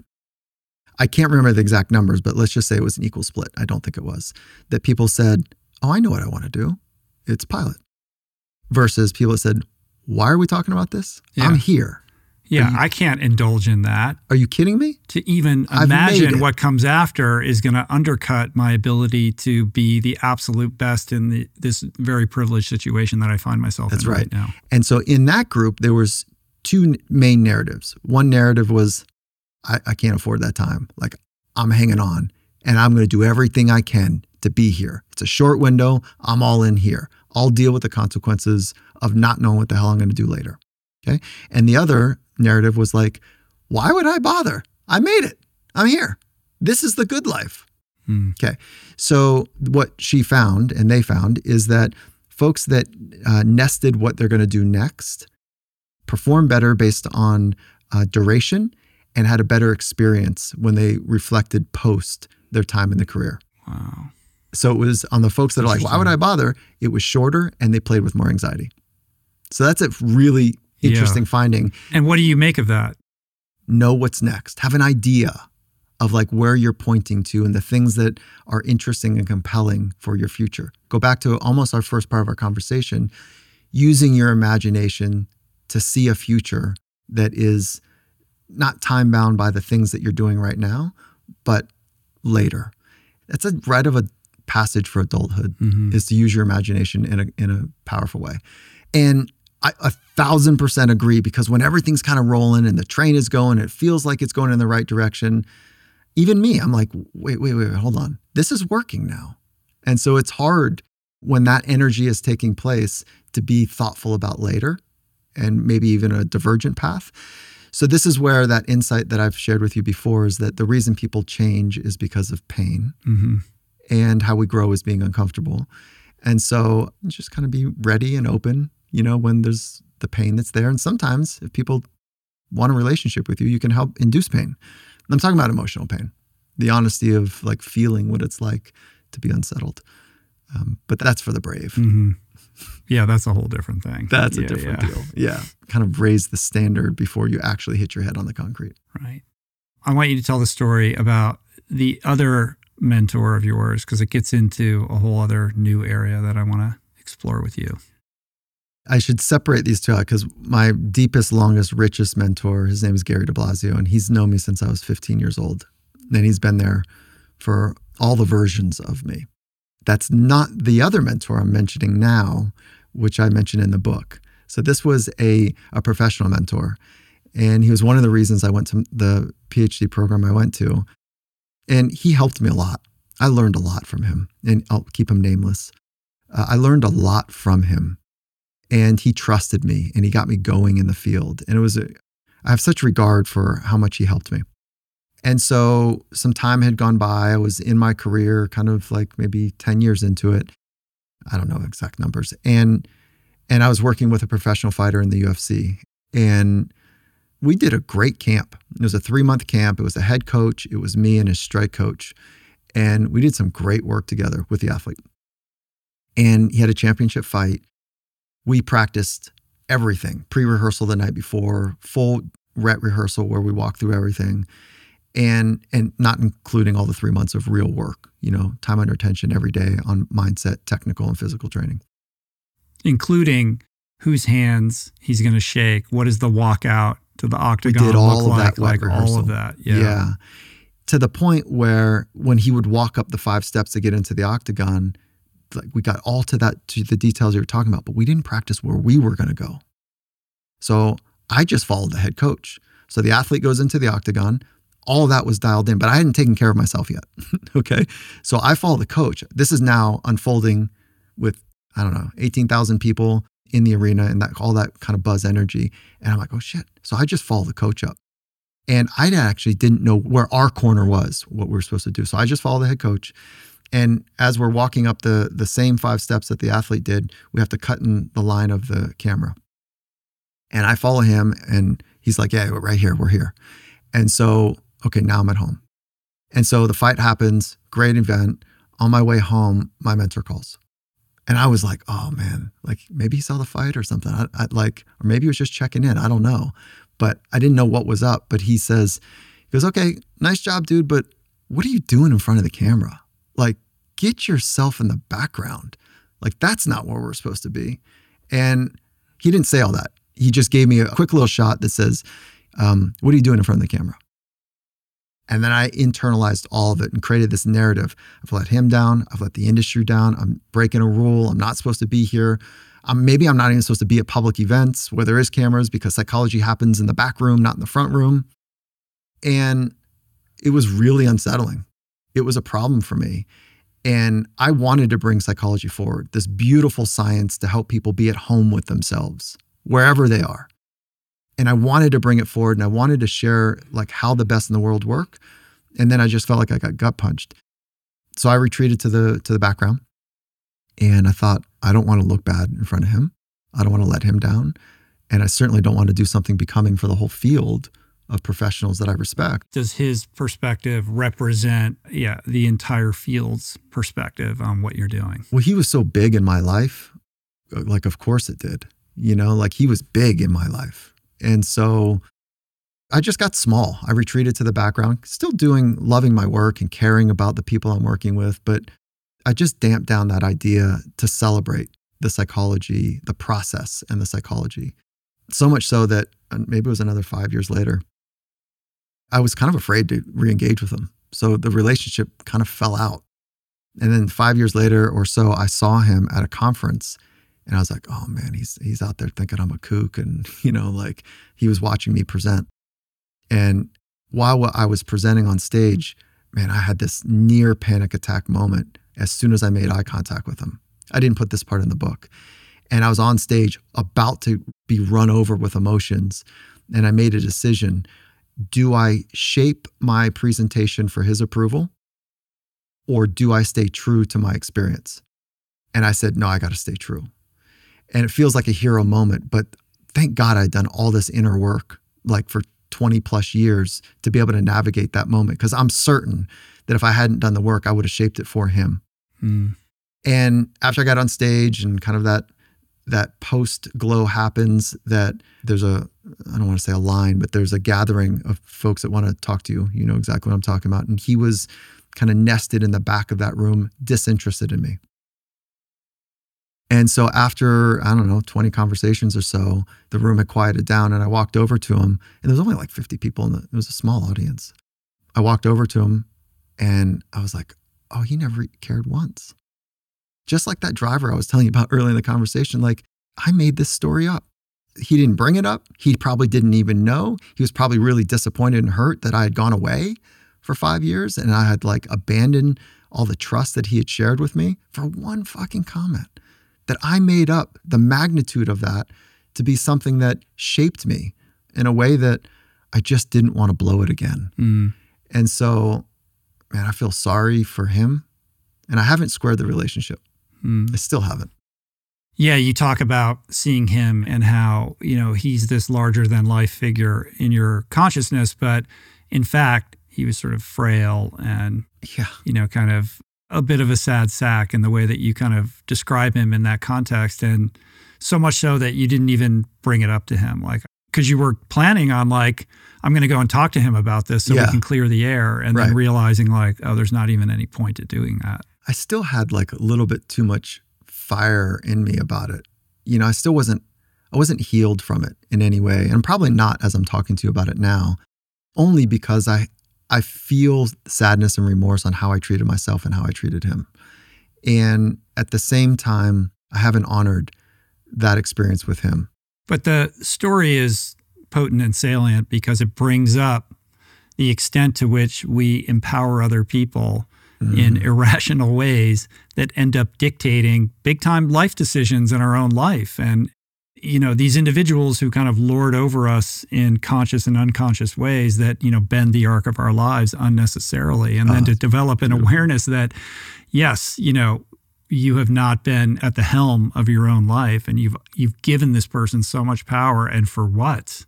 I can't remember the exact numbers, but let's just say it was an equal split. I don't think it was. That people said, Oh, I know what I want to do. It's pilot. Versus people that said, Why are we talking about this? Yeah. I'm here. Yeah, you, I can't indulge in that. Are you kidding me? To even I've imagine what comes after is going to undercut my ability to be the absolute best in the, this very privileged situation that I find myself That's in right. right now. And so in that group, there was two main narratives. One narrative was I, I can't afford that time. Like I'm hanging on and I'm going to do everything I can to be here. It's a short window. I'm all in here. I'll deal with the consequences of not knowing what the hell I'm going to do later. Okay. And the other narrative was like, why would I bother? I made it. I'm here. This is the good life. Hmm. Okay. So, what she found and they found is that folks that uh, nested what they're going to do next perform better based on uh, duration and had a better experience when they reflected post their time in the career. Wow. So it was on the folks that are like, why would I bother? It was shorter and they played with more anxiety. So that's a really interesting yeah. finding. And what do you make of that? Know what's next. Have an idea of like where you're pointing to and the things that are interesting and compelling for your future. Go back to almost our first part of our conversation, using your imagination to see a future that is not time bound by the things that you're doing right now, but later. It's a rite of a passage for adulthood mm-hmm. is to use your imagination in a in a powerful way. And I a thousand percent agree because when everything's kind of rolling and the train is going, it feels like it's going in the right direction. Even me, I'm like, wait, wait, wait, hold on. This is working now. And so it's hard when that energy is taking place to be thoughtful about later and maybe even a divergent path. So this is where that insight that I've shared with you before is that the reason people change is because of pain, mm-hmm. and how we grow is being uncomfortable. And so just kind of be ready and open, you know, when there's the pain that's there. And sometimes if people want a relationship with you, you can help induce pain. I'm talking about emotional pain, the honesty of like feeling what it's like to be unsettled. Um, but that's for the brave. Mm-hmm. Yeah, that's a whole different thing. That's yeah, a different yeah. deal. Yeah. Kind of raise the standard before you actually hit your head on the concrete. Right. I want you to tell the story about the other mentor of yours because it gets into a whole other new area that I want to explore with you. I should separate these two out because my deepest, longest, richest mentor, his name is Gary de Blasio, and he's known me since I was 15 years old. And he's been there for all the versions of me. That's not the other mentor I'm mentioning now, which I mentioned in the book. So this was a, a professional mentor. And he was one of the reasons I went to the PhD program I went to. And he helped me a lot. I learned a lot from him, and I'll keep him nameless. Uh, I learned a lot from him, and he trusted me and he got me going in the field. And it was, a, I have such regard for how much he helped me. And so some time had gone by. I was in my career, kind of like maybe 10 years into it. I don't know exact numbers. And and I was working with a professional fighter in the UFC. And we did a great camp. It was a three month camp. It was a head coach, it was me and his strike coach. And we did some great work together with the athlete. And he had a championship fight. We practiced everything pre rehearsal the night before, full ret rehearsal where we walked through everything and and not including all the three months of real work you know time under tension every day on mindset technical and physical training including whose hands he's going to shake what is the walkout to the octagon we did all of like, that like rehearsal. all of that yeah. yeah to the point where when he would walk up the five steps to get into the octagon like we got all to that to the details you were talking about but we didn't practice where we were going to go so i just followed the head coach so the athlete goes into the octagon all that was dialed in, but I hadn't taken care of myself yet. [laughs] okay. So I follow the coach. This is now unfolding with, I don't know, 18,000 people in the arena and that all that kind of buzz energy. And I'm like, oh shit. So I just follow the coach up. And I actually didn't know where our corner was, what we are supposed to do. So I just follow the head coach. And as we're walking up the the same five steps that the athlete did, we have to cut in the line of the camera. And I follow him and he's like, Yeah, right here, we're here. And so okay, now I'm at home. And so the fight happens, great event. On my way home, my mentor calls. And I was like, oh man, like maybe he saw the fight or something. I, I, like, or maybe he was just checking in. I don't know. But I didn't know what was up. But he says, he goes, okay, nice job, dude. But what are you doing in front of the camera? Like, get yourself in the background. Like, that's not where we're supposed to be. And he didn't say all that. He just gave me a quick little shot that says, um, what are you doing in front of the camera? And then I internalized all of it and created this narrative. I've let him down. I've let the industry down. I'm breaking a rule. I'm not supposed to be here. Um, maybe I'm not even supposed to be at public events where there is cameras because psychology happens in the back room, not in the front room. And it was really unsettling. It was a problem for me. And I wanted to bring psychology forward, this beautiful science to help people be at home with themselves, wherever they are and I wanted to bring it forward and I wanted to share like how the best in the world work. And then I just felt like I got gut punched. So I retreated to the to the background and I thought I don't want to look bad in front of him. I don't want to let him down. And I certainly don't want to do something becoming for the whole field of professionals that I respect. Does his perspective represent yeah, the entire field's perspective on what you're doing? Well, he was so big in my life. Like of course it did. You know, like he was big in my life and so I just got small. I retreated to the background, still doing, loving my work and caring about the people I'm working with. But I just damped down that idea to celebrate the psychology, the process and the psychology. So much so that uh, maybe it was another five years later, I was kind of afraid to re engage with him. So the relationship kind of fell out. And then five years later or so, I saw him at a conference and I was like, oh man, he's he's out there thinking I'm a kook. And, [laughs] you know, like he was watching me present. And while I was presenting on stage, man, I had this near panic attack moment as soon as I made eye contact with him. I didn't put this part in the book. And I was on stage about to be run over with emotions. And I made a decision do I shape my presentation for his approval? Or do I stay true to my experience? And I said, no, I got to stay true and it feels like a hero moment. But thank God I'd done all this inner work, like for 20 plus years, to be able to navigate that moment. Because I'm certain that if I hadn't done the work, I would have shaped it for him. Mm. And after I got on stage and kind of that that post glow happens, that there's a I don't want to say a line, but there's a gathering of folks that want to talk to you. You know exactly what I'm talking about. And he was kind of nested in the back of that room, disinterested in me. And so after, I don't know, 20 conversations or so, the room had quieted down and I walked over to him and there was only like 50 people and it was a small audience. I walked over to him and I was like, oh, he never cared once. Just like that driver I was telling you about [laughs] early in the conversation, like I made this story up. He didn't bring it up. He probably didn't even know. He was probably really disappointed and hurt that I had gone away for five years and I had like abandoned all the trust that he had shared with me for one fucking comment that I made up the magnitude of that to be something that shaped me in a way that I just didn't want to blow it again. Mm. And so, man, I feel sorry for him. And I haven't squared the relationship. Mm. I still haven't. Yeah, you talk about seeing him and how, you know, he's this larger than life figure in your consciousness, but in fact, he was sort of frail and, Yeah. you know, kind of a bit of a sad sack in the way that you kind of describe him in that context. And so much so that you didn't even bring it up to him. Like, because you were planning on, like, I'm going to go and talk to him about this so Yeah. we can clear the air. And then realizing, like, oh, there's not even any point to doing that. I still had like a little bit too much fire in me about it. You know, I still wasn't I wasn't healed from it in any way. And probably not as I'm talking to you about it now, only because I I feel sadness and remorse on how I treated myself and how I treated him. And at the same time, I haven't honored that experience with him. But the story is potent and salient because it brings up the extent to which we empower other people mm-hmm. in irrational ways that end up dictating big time life decisions in our own life. And, you know, these individuals who kind of lord over us in conscious and unconscious ways that, you know, bend the arc of our lives unnecessarily. And then Oh, to develop an awareness that, yes, you know, you have not been at the helm of your own life and you've you've given this person so much power and for what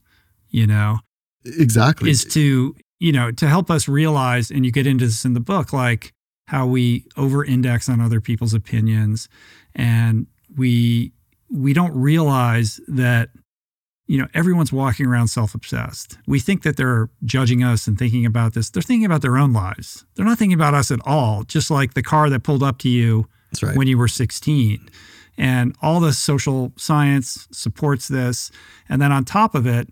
you know Exactly. is to you know to help us realize and you get into this in the book like how we over index on other people's opinions and we we don't realize that you know everyone's walking around self-obsessed we think that they're judging us and thinking about this they're thinking about their own lives they're not thinking about us at all just like the car that pulled up to you right. when you were 16. And all the social science supports this. And then on top of it,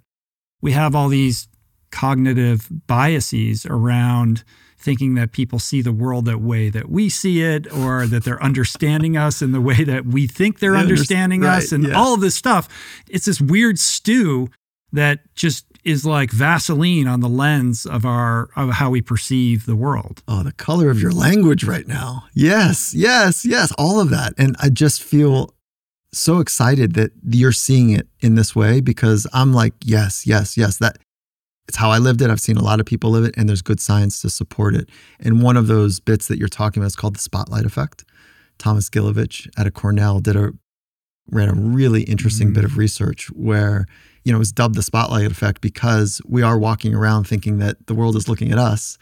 we have all these cognitive biases around thinking that people see the world that way that we see it or that they're understanding us in the way that we think they're They underst- understanding right, us and yeah. all of this stuff. It's this weird stew that just is like Vaseline on the lens of our of how we perceive the world. Oh, the color of your language right now. Yes, yes, yes, all of that. And I just feel so excited that you're seeing it in this way because I'm like, yes, yes, yes, that it's how I lived it. I've seen a lot of people live it and there's good science to support it. And one of those bits that you're talking about is called the spotlight effect. Thomas Gilovich at a Cornell did a ran a really interesting Mhm. bit of research where you know it was dubbed the spotlight effect because we are walking around thinking that the world is looking at us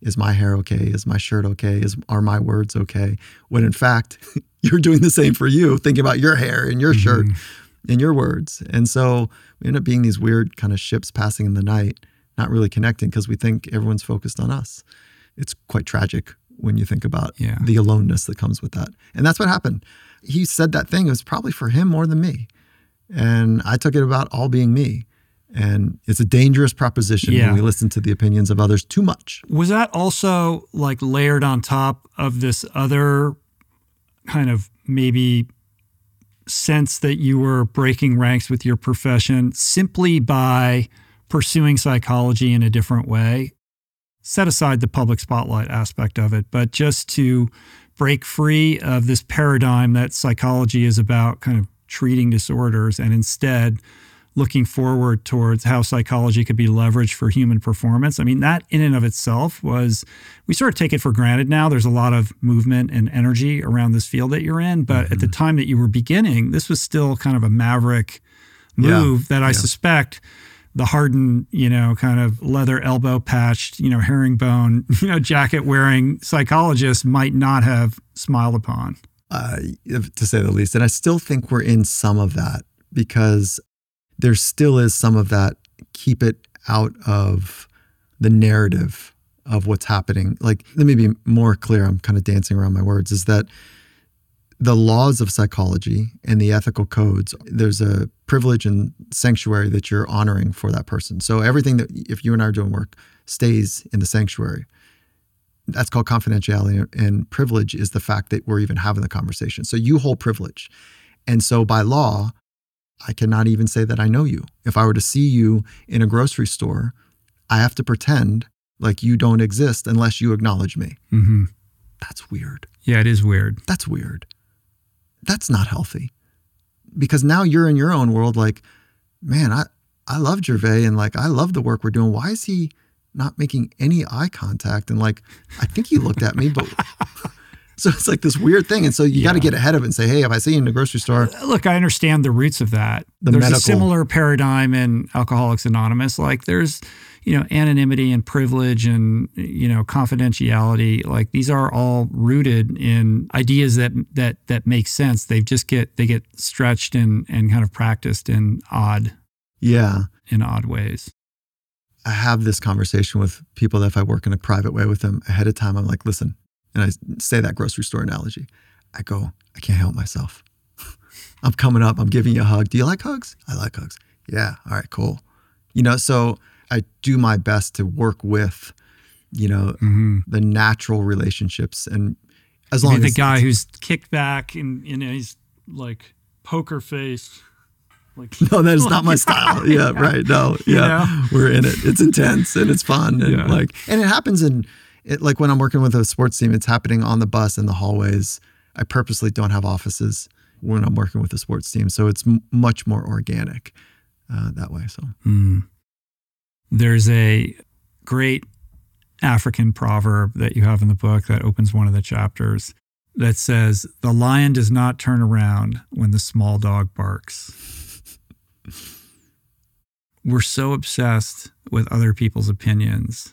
is my hair okay is my shirt okay is are my words okay when in fact [laughs] you're doing the same for you thinking about your hair and your shirt and your words. And so we end up being these weird kind of ships passing in the night not really connecting because we think everyone's focused on us. It's quite tragic when you think about Yeah. the aloneness that comes with that. And that's what happened. He said that thing it was probably for him more than me. And i took it about all being me. And it's a dangerous proposition Yeah. when we listen to the opinions of others too much. Was that also like layered on top of this other kind of maybe sense that you were breaking ranks with your profession simply by pursuing psychology in a different way? Set aside the public spotlight aspect of it, but just to break free of this paradigm that psychology is about kind of treating disorders and instead looking forward towards how psychology could be leveraged for human performance. I mean, that in and of itself was, we sort of take it for granted now. There's a lot of movement and energy around this field that you're in. But at the time that you were beginning, this was still kind of a maverick Yeah. move that I Yeah. suspect the hardened, you know, kind of leather elbow patched, you know, herringbone, [laughs] you know, jacket wearing psychologist might not have smiled upon. uh, to say the least. And I still think we're in some of that because there still is some of that keep it out of the narrative of what's happening. Like, let me be more clear. I'm kind of dancing around my words is that the laws of psychology and the ethical codes, there's a privilege and sanctuary that you're honoring for that person. So everything that if you and I are doing work stays in the sanctuary. That's called confidentiality and privilege is the fact that we're even having the conversation. So you hold privilege. And so by law, I cannot even say that I know you. If I were to see you in a grocery store, I have to pretend like you don't exist unless you acknowledge me. Mm-hmm. That's weird. Yeah, it is weird. That's weird. That's not healthy. Because now you're in your own world like, man, I, I love Gervais and like I love the work we're doing. Why is he not making any eye contact? And like, I think he looked at me, but [laughs] [laughs] so it's like this weird thing. And so you got to get ahead of it and say, hey, if I see you in the grocery store, uh, Look, I understand the roots of that. The there's medical- a similar paradigm in Alcoholics Anonymous. Like there's, you know, anonymity and privilege and you know confidentiality. Like these are all rooted in ideas that that that make sense. They just get they get stretched and and kind of practiced in odd yeah, in odd ways. I have this conversation with people that if I work in a private way with them ahead of time, I'm like, listen, and I say that grocery store analogy. I go, I can't help myself. [laughs] I'm coming up, I'm giving you a hug. Do you like hugs? I like hugs. Yeah. All right, cool. You know, so I do my best to work with, you know, Mm-hmm. the natural relationships and as I long as the guy who's kicked back and you know he's like poker face. Like [laughs] No, that is not my [laughs] style. Yeah, right. No, You yeah, know? we're in it. It's intense and it's fun, and Yeah. like, and it happens in, it, like when I'm working with a sports team, it's happening on the bus in the hallways. I purposely don't have offices when I'm working with a sports team, so it's m- much more organic uh, that way. So Mm. There's a great African proverb that you have in the book that opens one of the chapters that says, The lion does not turn around when the small dog barks. [laughs] We're so obsessed with other people's opinions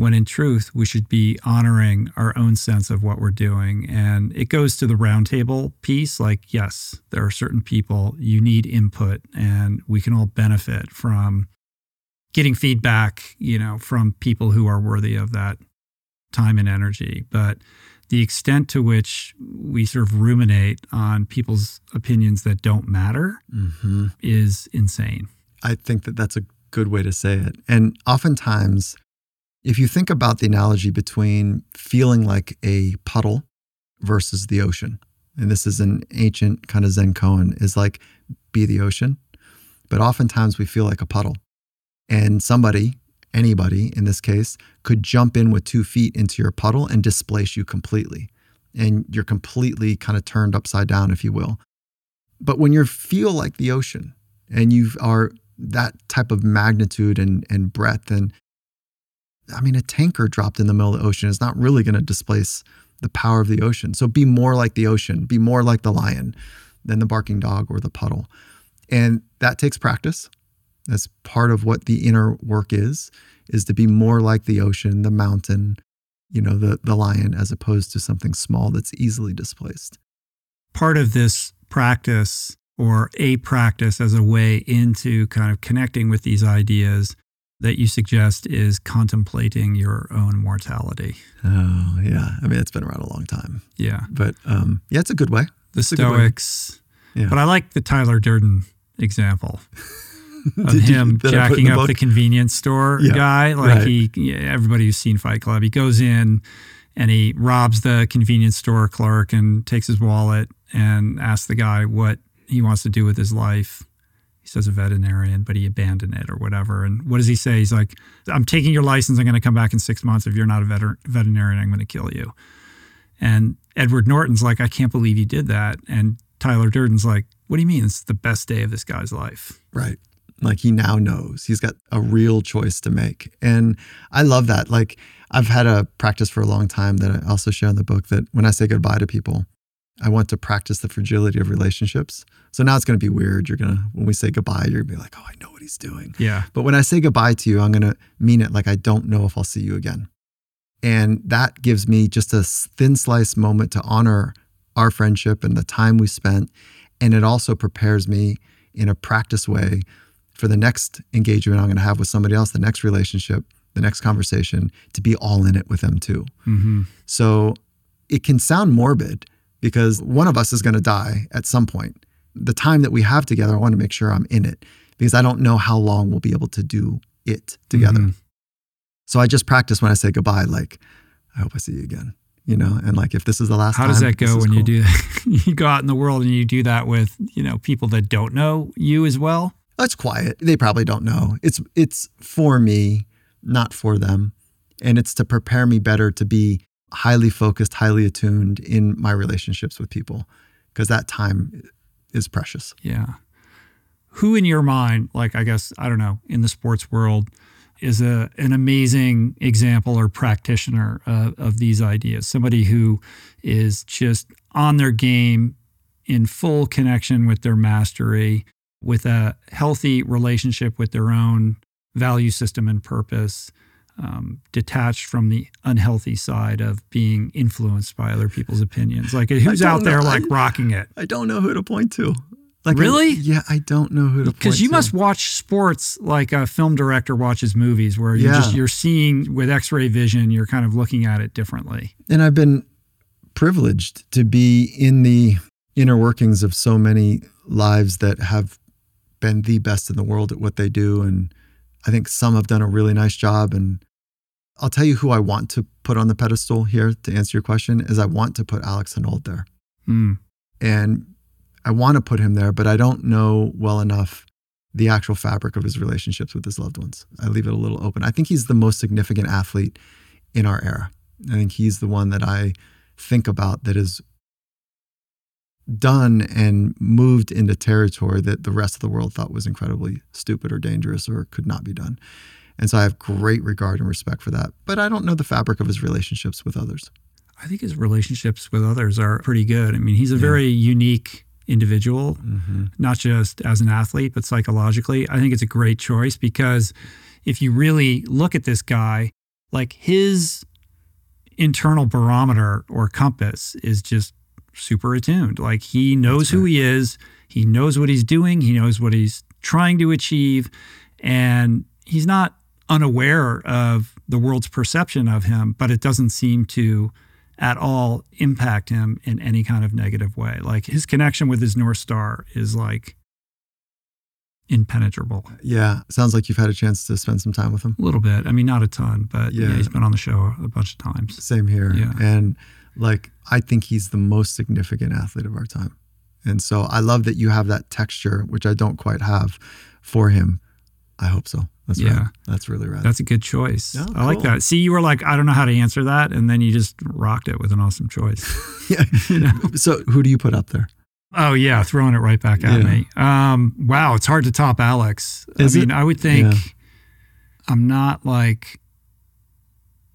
when in truth we should be honoring our own sense of what we're doing. And it goes to the roundtable piece like, yes, there are certain people you need input, and we can all benefit from getting feedback, you know, from people who are worthy of that time and energy. But the extent to which we sort of ruminate on people's opinions that don't matter hmm is insane. I think that that's a good way to say it. And oftentimes, if you think about the analogy between feeling like a puddle versus the ocean, and this is an ancient kind of Zen koan, is like be the ocean. But oftentimes we feel like a puddle. And somebody, anybody in this case, could jump in with two feet into your puddle and displace you completely. And you're completely kind of turned upside down, if you will. But when you feel like the ocean and you are that type of magnitude and, and breadth, and I mean, a tanker dropped in the middle of the ocean is not really going to displace the power of the ocean. So be more like the ocean, be more like the lion than the barking dog or the puddle. And that takes practice. That's part of what the inner work is, is to be more like the ocean, the mountain, you know, the, the lion, as opposed to something small that's easily displaced. Part of this practice or a practice as a way into kind of connecting with these ideas that you suggest is contemplating your own mortality. Oh, yeah. I mean, it's been around a long time, Yeah. but um, yeah, it's a good way. The a good way. Stoics. Yeah. But I like the Tyler Durden example [laughs] of you- him that I put in jacking up book? the convenience store Yeah, guy. Like right. he, everybody who's seen Fight Club, he goes in and he robs the convenience store clerk and takes his wallet and asks the guy what he wants to do with his life. He says a veterinarian, but he abandoned it or whatever. And what does he say? He's like, I'm taking your license. I'm going to come back in six months. If you're not a veter- veterinarian, I'm going to kill you. And Edward Norton's like, I can't believe you did that. And Tyler Durden's like, What do you mean? It's the best day of this guy's life. Right. Like he now knows he's got a real choice to make. And I love that. Like I've had a practice for a long time that I also share in the book that when I say goodbye to people, I want to practice the fragility of relationships. So now it's going to be weird. You're going to, when we say goodbye, you're going to be like, oh, I know what he's doing. Yeah. But when I say goodbye to you, I'm going to mean it like I don't know if I'll see you again. And that gives me just a thin slice moment to honor our friendship and the time we spent. And it also prepares me in a practice way for the next engagement I'm going to have with somebody else, the next relationship, the next conversation, to be all in it with them too. Mm-hmm. So it can sound morbid because one of us is going to die at some point. the time that we have together, I want to make sure I'm in it because I don't know how long we'll be able to do it together. Mhm. So I just practice when I say goodbye, like, I hope I see you again, you know, and like if this is the last time. How time. does that go when you do that? [laughs] you go out in the world and you do that with, you know, people that don't know you as well? It's quiet. They probably don't know. It's it's for me, not for them. And it's to prepare me better to be highly focused, highly attuned in my relationships with people because that time is precious. Yeah. Who in your mind, like I guess, I don't know, in the sports world, is a an amazing example or practitioner of, of these ideas? Somebody who is just on their game, in full connection with their mastery, with a healthy relationship with their own value system and purpose, um, detached from the unhealthy side of being influenced by other people's opinions. Like who's out there know. like I- rocking it? I don't know who to point to. Like I- Really? yeah, I don't know who to point to. because you must watch sports like a film director watches movies where you Yeah. just you're seeing with x-ray vision you're kind of looking at it differently and I've been privileged to be in the inner workings of so many lives that have been the best in the world at what they do. And I think some have done a really nice job. And I'll tell you who I want to put on the pedestal here to answer your question is I want to put Alex Honnold there. Hmm. And I want to put him there, but I don't know well enough the actual fabric of his relationships with his loved ones. I leave it a little open. I think he's the most significant athlete in our era. I think he's the one that I think about that has done and moved into territory that the rest of the world thought was incredibly stupid or dangerous or could not be done. And so I have great regard and respect for that. But I don't know the fabric of his relationships with others. i think his relationships with others are pretty good. I mean he's a very unique individual mm-hmm. not just as an athlete but psychologically. I think it's a great choice because if you really look at this guy like his internal barometer or compass is just super attuned. Like he knows who he is. He knows what he's doing. He knows what he's trying to achieve. And he's not unaware of the world's perception of him but it doesn't seem to at all impact him in any kind of negative way like his connection with his north star is like impenetrable Yeah. Sounds like you've had a chance to spend some time with him. a little bit i mean not a ton but yeah, Yeah. he's been on the show a bunch of times Same here. Yeah. And like, I think he's the most significant athlete of our time. And so I love that you have that texture, which I don't quite have for him. I hope so. That's Yeah. rad. That's really rad. That's a good choice. Yeah, I like that. See, you were like, I don't know how to answer that. And then you just rocked it with an awesome choice. [laughs] [laughs] yeah. So who do you put up there? oh, yeah. Throwing it right back at Yeah. me. Um, wow. It's hard to top Alex. Is I mean, it? I would think Yeah. I'm not like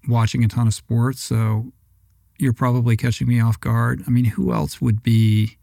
watching a ton of sports. So you're probably catching me off guard. I mean, who else would be?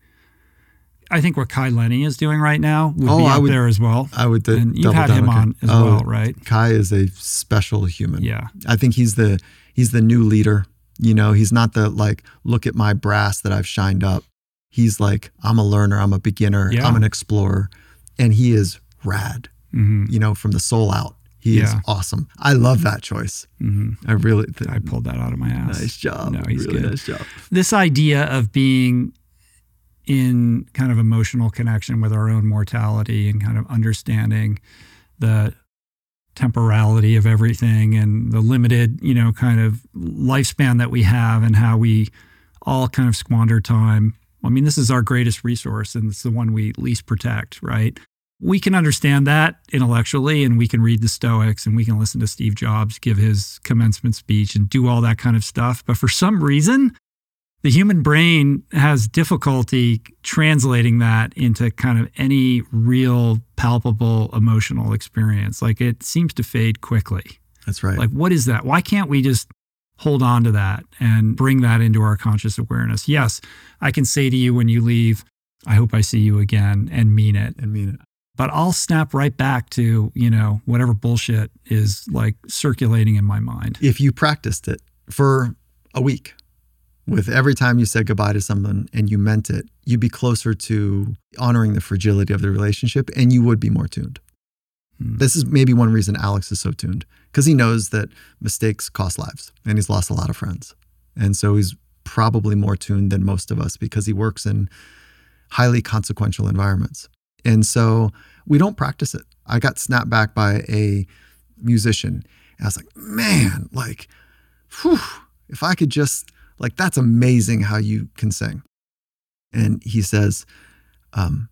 I think what Kai Lenny is doing right now would Oh, be I would- there as well. I would d- and you've had him on as Oh, well, right? Kai is a special human. Yeah. I think he's the he's the new leader. You know, he's not the like look at my brass that I've shined up. He's like I'm a learner, I'm a beginner, Yeah. I'm an explorer, and he is rad. hmm You know, from the soul out. He is awesome. I love that choice. hmm I really th- I pulled that out of my ass. nice job. No, he's really good. nice job. this idea of being in kind of emotional connection with our own mortality and kind of understanding the temporality of everything and the limited, you know, kind of lifespan that we have and how we all kind of squander time. I mean, this is our greatest resource and it's the one we least protect, right? We can understand that intellectually and we can read the Stoics and we can listen to Steve Jobs give his commencement speech and do all that kind of stuff. But for some reason, the human brain has difficulty translating that into kind of any real palpable emotional experience. Like it seems to fade quickly. That's right. Like, what is that? Why can't we just hold on to that and bring that into our conscious awareness? Yes, I can say to you when you leave, I hope I see you again and mean it. and mean it. But I'll snap right back to, you know, whatever bullshit is like circulating in my mind. If you practiced it for a week, with every time you said goodbye to someone and you meant it, you'd be closer to honoring the fragility of the relationship and you would be more tuned. Hmm. This is maybe one reason Alex is so tuned because he knows that mistakes cost lives and he's lost a lot of friends. And so he's probably more tuned than most of us because he works in highly consequential environments. And so we don't practice it. I got snapped back by a musician. And I was like, man, like, whew, if I could just, like, that's amazing how you can sing. And he says, um,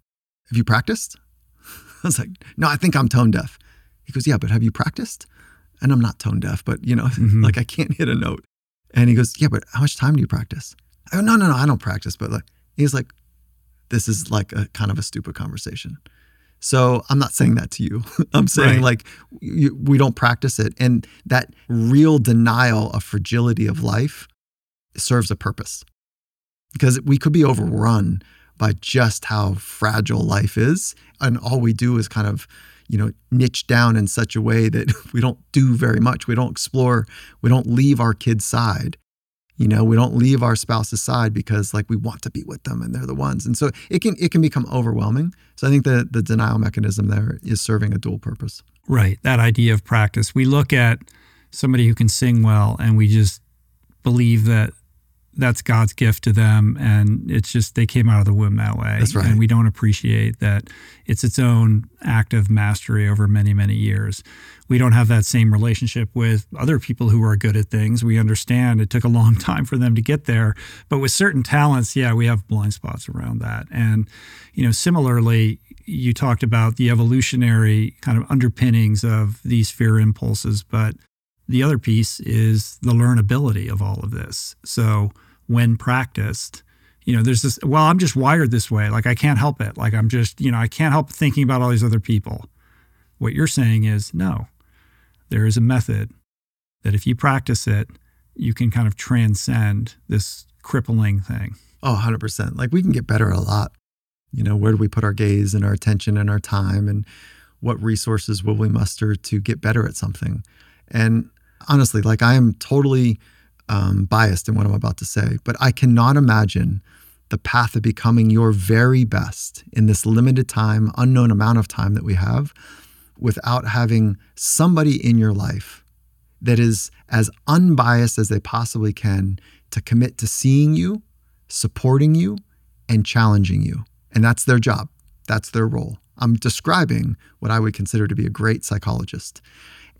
Have you practiced? [laughs] I was like, No, I think I'm tone deaf. He goes, Yeah, but have you practiced? And I'm not tone deaf, but you know, [laughs] mm-hmm. like I can't hit a note. And he goes, Yeah, but how much time do you practice? I go, No, no, no, I don't practice. But like, he's like, This is like a kind of a stupid conversation. So I'm not saying that to you. [laughs] I'm saying right. like you, we don't practice it. And that real denial of fragility of life serves a purpose because we could be overrun by just how fragile life is. And all we do is kind of, you know, niche down in such a way that [laughs] we don't do very much. We don't explore, we don't leave our kids' side. You know, we don't leave our spouse's side because like we want to be with them and they're the ones. And so it can it can become overwhelming. So I think the the denial mechanism there is serving a dual purpose. Right. That idea of practice. We look at somebody who can sing well and we just believe that that's God's gift to them. And it's just they came out of the womb that way. That's right. And we don't appreciate that it's its own act of mastery over many, many years. We don't have that same relationship with other people who are good at things. We understand it took a long [laughs] time for them to get there. But with certain talents, yeah, we have blind spots around that. And, you know, similarly, you talked about the evolutionary kind of underpinnings of these fear impulses, but the other piece is the learnability of all of this. So when practiced, you know, there's this, well, I'm just wired this way. Like I can't help it. Like I'm just, you know, I can't help thinking about all these other people. What you're saying is no, there is a method that if you practice it, you can kind of transcend this crippling thing. Oh, 100%. Like we can get better a lot. You know, where do we put our gaze and our attention and our time and what resources will we muster to get better at something? And honestly, like I am totally um, biased in what I'm about to say, but I cannot imagine the path of becoming your very best in this limited time, unknown amount of time that we have without having somebody in your life that is as unbiased as they possibly can to commit to seeing you, supporting you, and challenging you. And that's their job, that's their role. I'm describing what I would consider to be a great psychologist.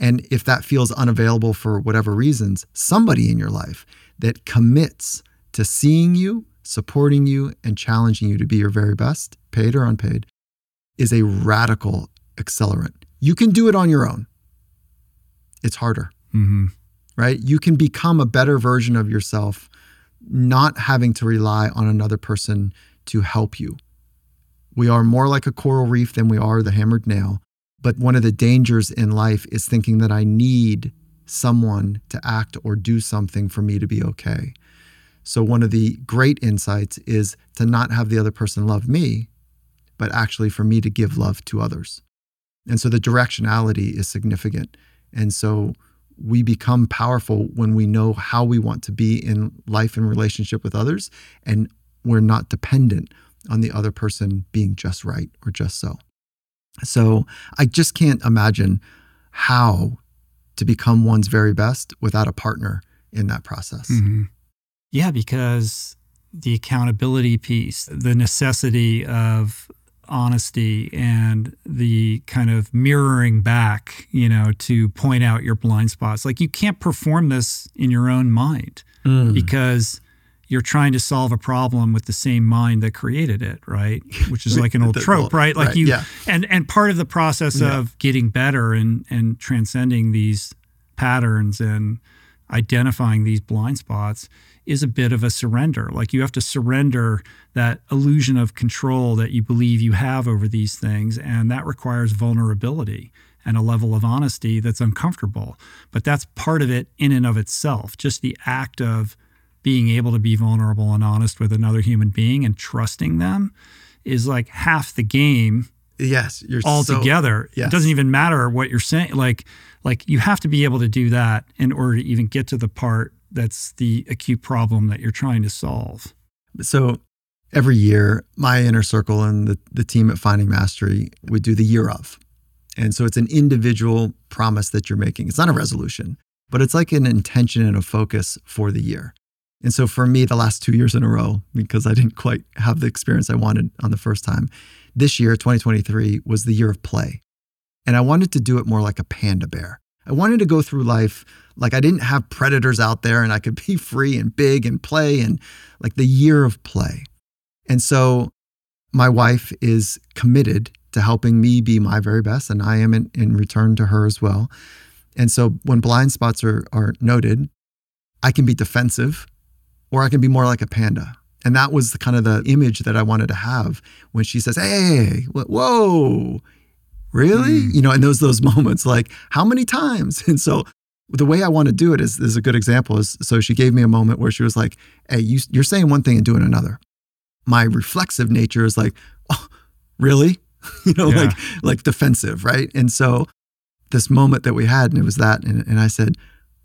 And if that feels unavailable for whatever reasons, somebody in your life that commits to seeing you, supporting you, and challenging you to be your very best, paid or unpaid, is a radical accelerant. You can do it on your own. It's harder, mm-hmm. right? You can become a better version of yourself, not having to rely on another person to help you. We are more like a coral reef than we are the hammered nail. But one of the dangers in life is thinking that I need someone to act or do something for me to be okay. So, one of the great insights is to not have the other person love me, but actually for me to give love to others. And so the directionality is significant. And so we become powerful when we know how we want to be in life and relationship with others, and we're not dependent on the other person being just right or just so. So I just can't imagine how to become one's very best without a partner in that process. Mm-hmm. Yeah, because the accountability piece, the necessity of honesty and the kind of mirroring back, you know, to point out your blind spots. Like you can't perform this in your own mind mm. because you're trying to solve a problem with the same mind that created it, right? Which is [laughs] like an old trope, right? Like right, you yeah. and and part of the process yeah. of getting better and and transcending these patterns and identifying these blind spots is a bit of a surrender. Like you have to surrender that illusion of control that you believe you have over these things and that requires vulnerability and a level of honesty that's uncomfortable. But that's part of it in and of itself. Just the act of being able to be vulnerable and honest with another human being and trusting them is like half the game. Yes, you're all so. Yes. It doesn't even matter what you're saying. Like, like you have to be able to do that in order to even get to the part that's the acute problem that you're trying to solve. So every year, my inner circle and the, the team at Finding Mastery would do the year of. And so it's an individual promise that you're making. It's not a resolution, but it's like an intention and a focus for the year. And so for me, the last two years in a row, because I didn't quite have the experience I wanted on the first time, this year, 2023, was the year of play. And I wanted to do it more like a panda bear. I wanted to go through life like I didn't have predators out there and I could [laughs] be free and big and play and like the year of play. And so my wife is committed to helping me be my very best, and I am in, in return to her as well. And so when blind spots are, are noted, I can be defensive or I can be more like a panda. And that was the kind of the image that I wanted to have when she says, Hey, whoa, really? Mm. You know, and those those [laughs] moments like, how many times? [laughs] And so the way I want to do it is, is a good example. Is so she gave me a moment where she was like, Hey, you, you're saying one thing and doing another. My reflexive nature is like, Oh, really? [laughs] you know, yeah. like like defensive, right? And so this moment that we had, and it was that, and, and I said,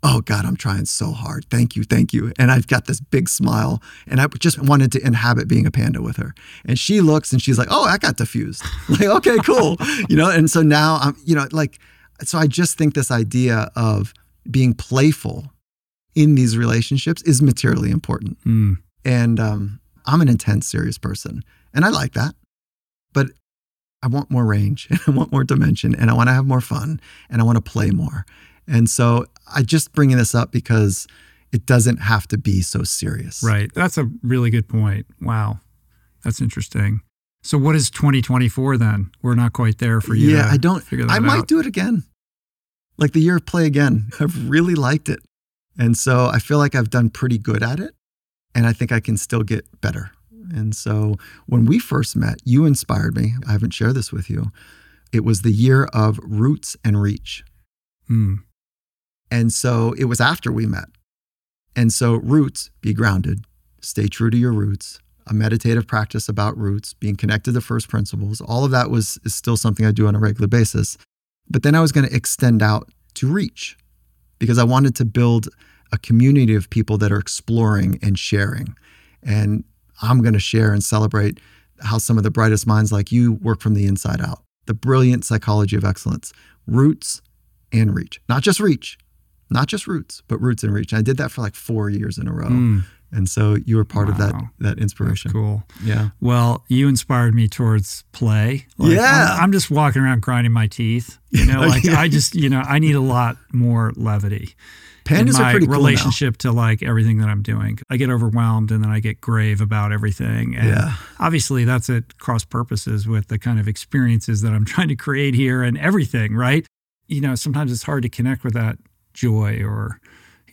oh God, I'm trying so hard. Thank you, thank you. And I've got this big smile, and I just wanted to inhabit being a panda with her. And she looks and she's like, oh, I got diffused. [laughs] like, okay, cool. you know, and so now I'm, you know, like, so I just think this idea of being playful in these relationships is materially important. Mm. And um, I'm an intense, serious person, and I like that. But I want more range and [laughs] I want more dimension and I want to have more fun and I want to play more. And so I just bringing this up because it doesn't have to be so serious. Right. That's a really good point. Wow. That's interesting. So what is 2024 then? We're not quite there for you. Yeah, I don't I might out. do it again. Like the year of play again. [laughs] I've really liked it. And so I feel like I've done pretty good at it. And I think I can still get better. And so when we first met, you inspired me. I haven't shared this with you. It was the year of roots and reach. Hmm. And so it was after we met. And so, roots, be grounded, stay true to your roots, a meditative practice about roots, being connected to first principles, all of that was is still something I do on a regular basis. But then I was going to extend out to reach because I wanted to build a community of people that are exploring and sharing. And I'm going to share and celebrate how some of the brightest minds like you work from the inside out. The brilliant psychology of excellence, roots and reach, not just reach, not just roots, but roots and reach. And I did that for like four years in a row. Mm. And so you were part wow. of that that inspiration. That's cool. Yeah. Well, you inspired me towards play. Like, yeah. I'm, I'm, just walking around grinding my teeth. You know, [laughs] like. I just, you know, I need a lot more levity. Pandas in my are pretty cool relationship now. to like everything that I'm doing. I get overwhelmed and then I get grave about everything. And yeah. obviously that's at cross purposes with the kind of experiences that I'm trying to create here and everything, right? You know, sometimes it's hard to connect with that joy or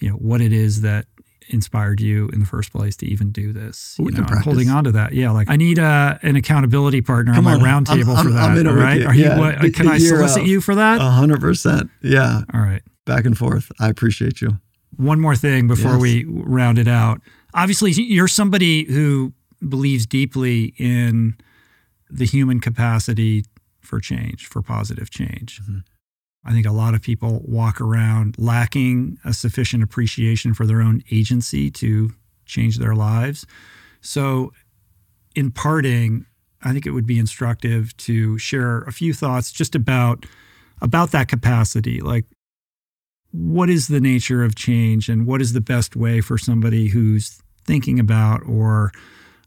you know what it is that inspired you in the first place to even do this. You know, holding on to that. Yeah, like I need a, uh, an accountability partner Come on my roundtable for that. I'm right. Are yeah. you, what, can I solicit you for that? A hundred percent. Yeah. All right. Back and forth. I appreciate you. One more thing before yes. we round it out. Obviously, you're somebody who believes deeply in the human capacity for change, for positive change. Mm-hmm. I think a lot of people walk around lacking a sufficient appreciation for their own agency to change their lives. So, in parting, I think it would be instructive to share a few thoughts just about about that capacity. Like, what is the nature of change, and what is the best way for somebody who's thinking about or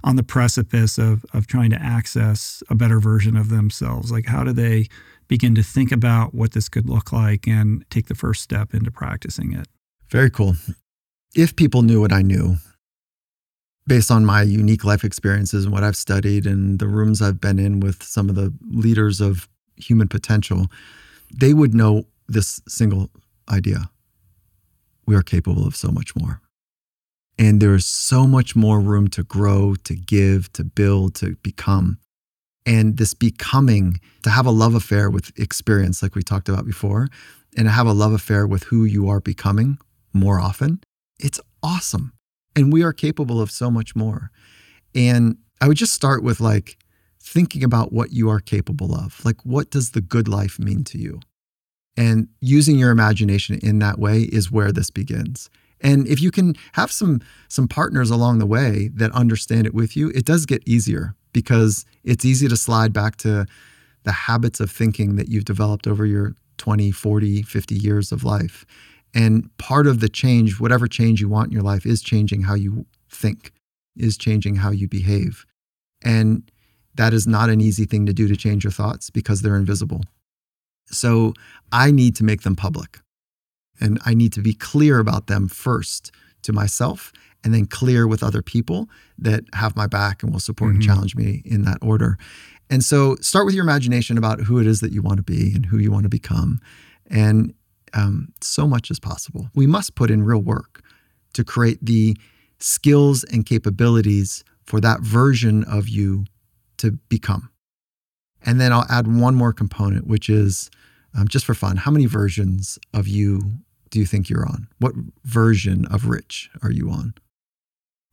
on the precipice of of trying to access a better version of themselves? Like, how do they begin to think about what this could look like and take the first step into practicing it. Very cool. If people knew what I knew, based on my unique life experiences and what I've studied and the rooms I've been in with some of the leaders of human potential, they would know this single idea. We are capable of so much more. And there is so much more room to grow, to give, to build, to become and this becoming to have a love affair with experience like we talked about before and to have a love affair with who you are becoming more often it's awesome. And we are capable of so much more. And i would just start with like thinking about what you are capable of. Like what does the good life mean to you? And using your imagination in that way is where this begins. And if you can have some some partners along the way that understand it with you it does get easier because it's easy to slide back to the habits of thinking that you've developed over your 20, 40, 50 years of life. And part of the change, whatever change you want in your life, is changing how you think, is changing how you behave. And that is not an easy thing to do to change your thoughts because they're invisible. So I need to make them public. And I need to be clear about them first to myself and then clear with other people that have my back and will support mm-hmm. and challenge me in that order. And so start with your imagination about who it is that you want to be and who you want to become. And um, so much as possible. We must put in real work to create the skills and capabilities for that version of you to become. And then I'll add one more component, which is um, just for fun how many versions of you do you think you're on? What version of rich are you on?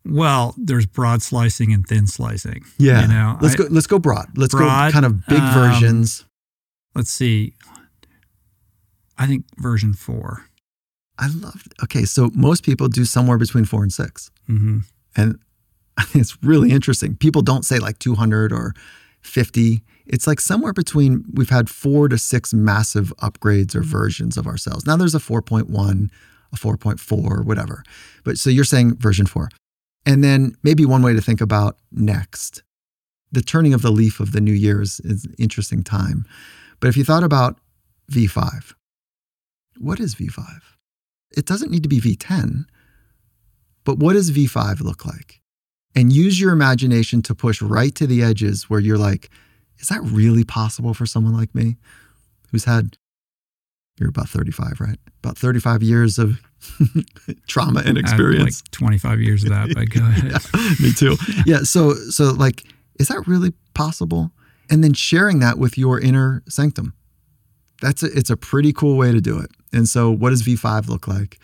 Well, there's broad slicing and thin slicing. Yeah. You know, let's I, go. Let's go broad. Let's broad, go kind of big um, versions. Let's see. I think version four. I love. Okay, so most people do somewhere between four and 6 mm-hmm. and [laughs] it's really interesting. People don't say like 200 or 50. It's like somewhere between. We've had four to six massive upgrades or versions of ourselves. Now there's a 4.1, a 4.4, whatever. But so you're saying version four. And then maybe one way to think about next, the turning of the leaf of the new year is, is an interesting time. But if you thought about V5, what is V5? It doesn't need to be V10, but what does V5 look like? And use your imagination to push right to the edges where you're like, is that really possible for someone like me who's had, you're about 35, right? About 35 years of [laughs] trauma and experience. Like 25 years of that, but go [laughs] ahead. yeah, me too. [laughs] Yeah. So, so like, is that really possible? And then sharing that with your inner sanctum. That's a, it's a pretty cool way to do it. And so, what does V5 look like?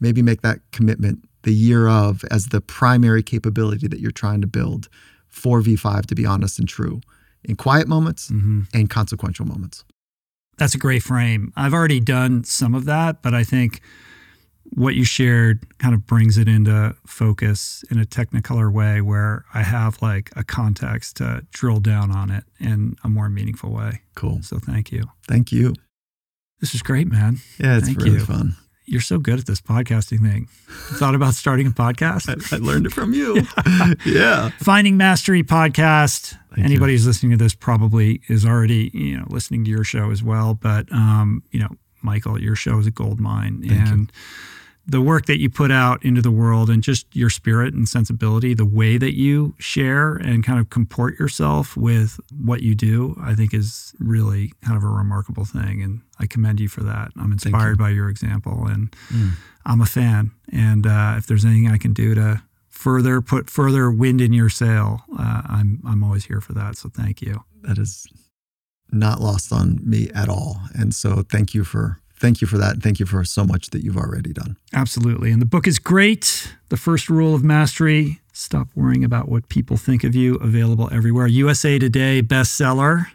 Maybe make that commitment the year of as the primary capability that you're trying to build for V5 to be honest and true in quiet moments mm-hmm. and consequential moments. That's a great frame. I've already done some of that, but I think what you shared kind of brings it into focus in a technicolor way where I have like a context to drill down on it in a more meaningful way. Cool. So thank you. Thank you. This is great, man. Yeah, it's thank really you. fun. You're so good at this podcasting thing. thought about starting a podcast? [laughs] I, I, learned it from you. yeah. [laughs] [laughs] yeah. Finding Mastery podcast. Thank Anybody you. who's listening to this probably is already, you know, listening to your show as well. But um, you know, Michael, your show is a gold mine. Thank and you the work that you put out into the world and just your spirit and sensibility, the way that you share and kind of comport yourself with what you do, I think is really kind of a remarkable thing. And I commend you for that. I'm inspired you. by your example and mm. I'm a fan. And uh, if there's anything I can do to further put further wind in your sail, uh, I'm, I'm always here for that. So thank you. That is not lost on me at all. And so thank you for thank you for that. And thank you for so much that you've already done. Absolutely. And the book is great. The First Rule of Mastery Stop Worrying About What People Think of You, available everywhere. USA Today bestseller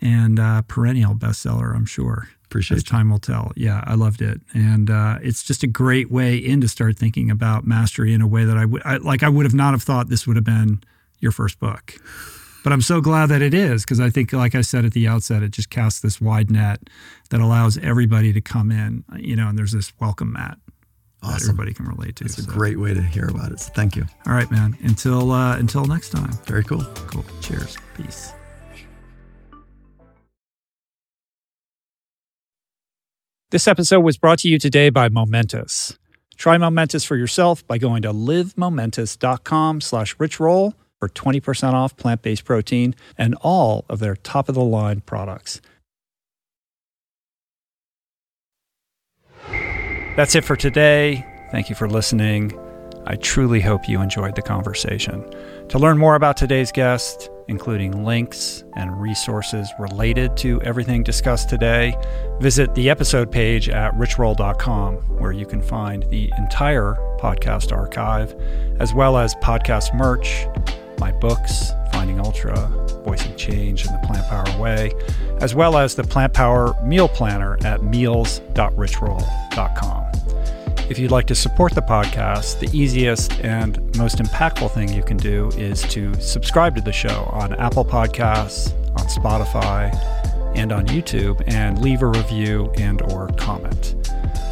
and uh, perennial bestseller, I'm sure. Appreciate As time will tell. Yeah, I loved it, and uh, it's just a great way in to start thinking about mastery in a way that I would like. I would have not have thought this would have been your first book. But I'm so glad that it is because I think, like I said at the outset, it just casts this wide net that allows everybody to come in, you know, and there's this welcome mat awesome. that everybody can relate to. It's a great way to hear about it. So thank you. All right, man. Until uh, until next time. Very cool. Cool. Cheers. Peace. This episode was brought to you today by Momentous. Try Momentous for yourself by going to livemomentous.com slash richroll for 20% off plant based protein and all of their top of the line products. That's it for today. Thank you for listening. I truly hope you enjoyed the conversation. To learn more about today's guest, including links and resources related to everything discussed today, visit the episode page at richroll.com, where you can find the entire podcast archive, as well as podcast merch my books, Finding Ultra, Voicing Change, and the Plant Power Way, as well as the Plant Power Meal Planner at meals.richroll.com. If you'd like to support the podcast, the easiest and most impactful thing you can do is to subscribe to the show on Apple Podcasts, on Spotify, and on YouTube and leave a review and or comment.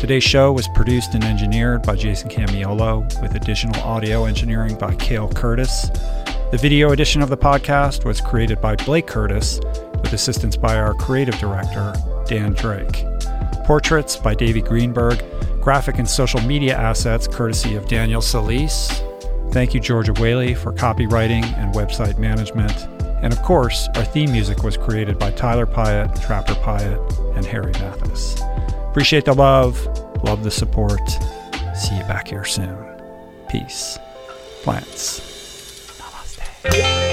Today's show was produced and engineered by Jason Camiolo, with additional audio engineering by Cale Curtis. The video edition of the podcast was created by Blake Curtis, with assistance by our creative director, Dan Drake. Portraits by Davey Greenberg, graphic and social media assets courtesy of Daniel Solis. Thank you, Georgia Whaley, for copywriting and website management. And of course, our theme music was created by Tyler Pyatt, Trapper Pyatt, and Harry Mathis. Appreciate the love, love the support. See you back here soon. Peace. Plants. Namaste.